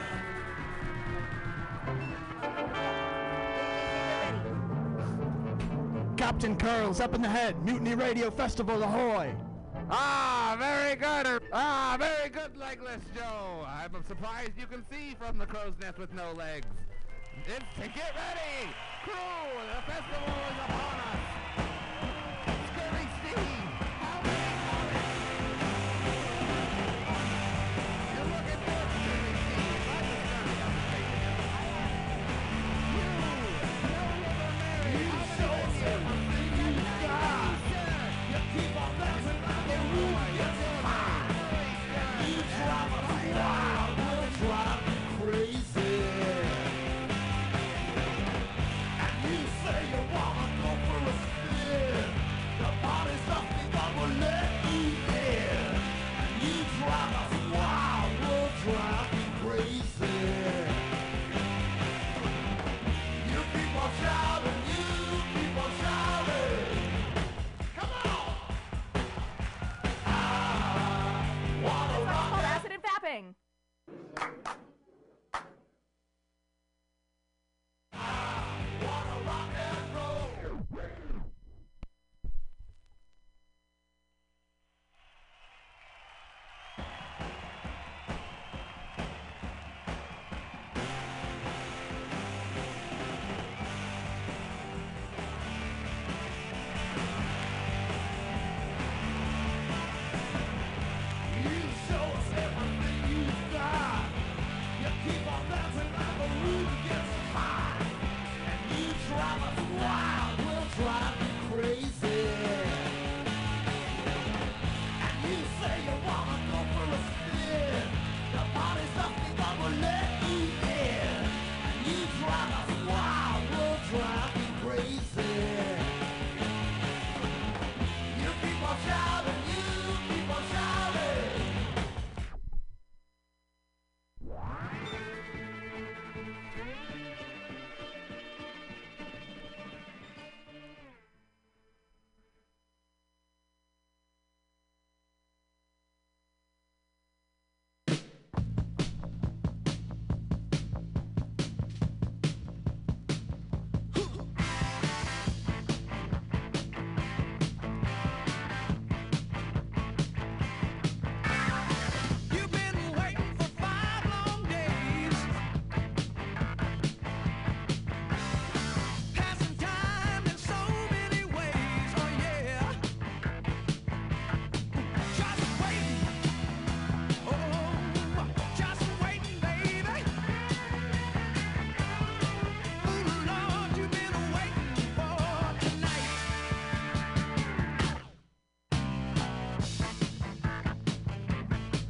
Captain Curls up in the head. Mutiny Radio Festival, ahoy! Ah, very good. Ah, very good, Legless Joe. I'm surprised you can see from the crow's nest with no legs. It's to get ready. Crew, the festival is upon us.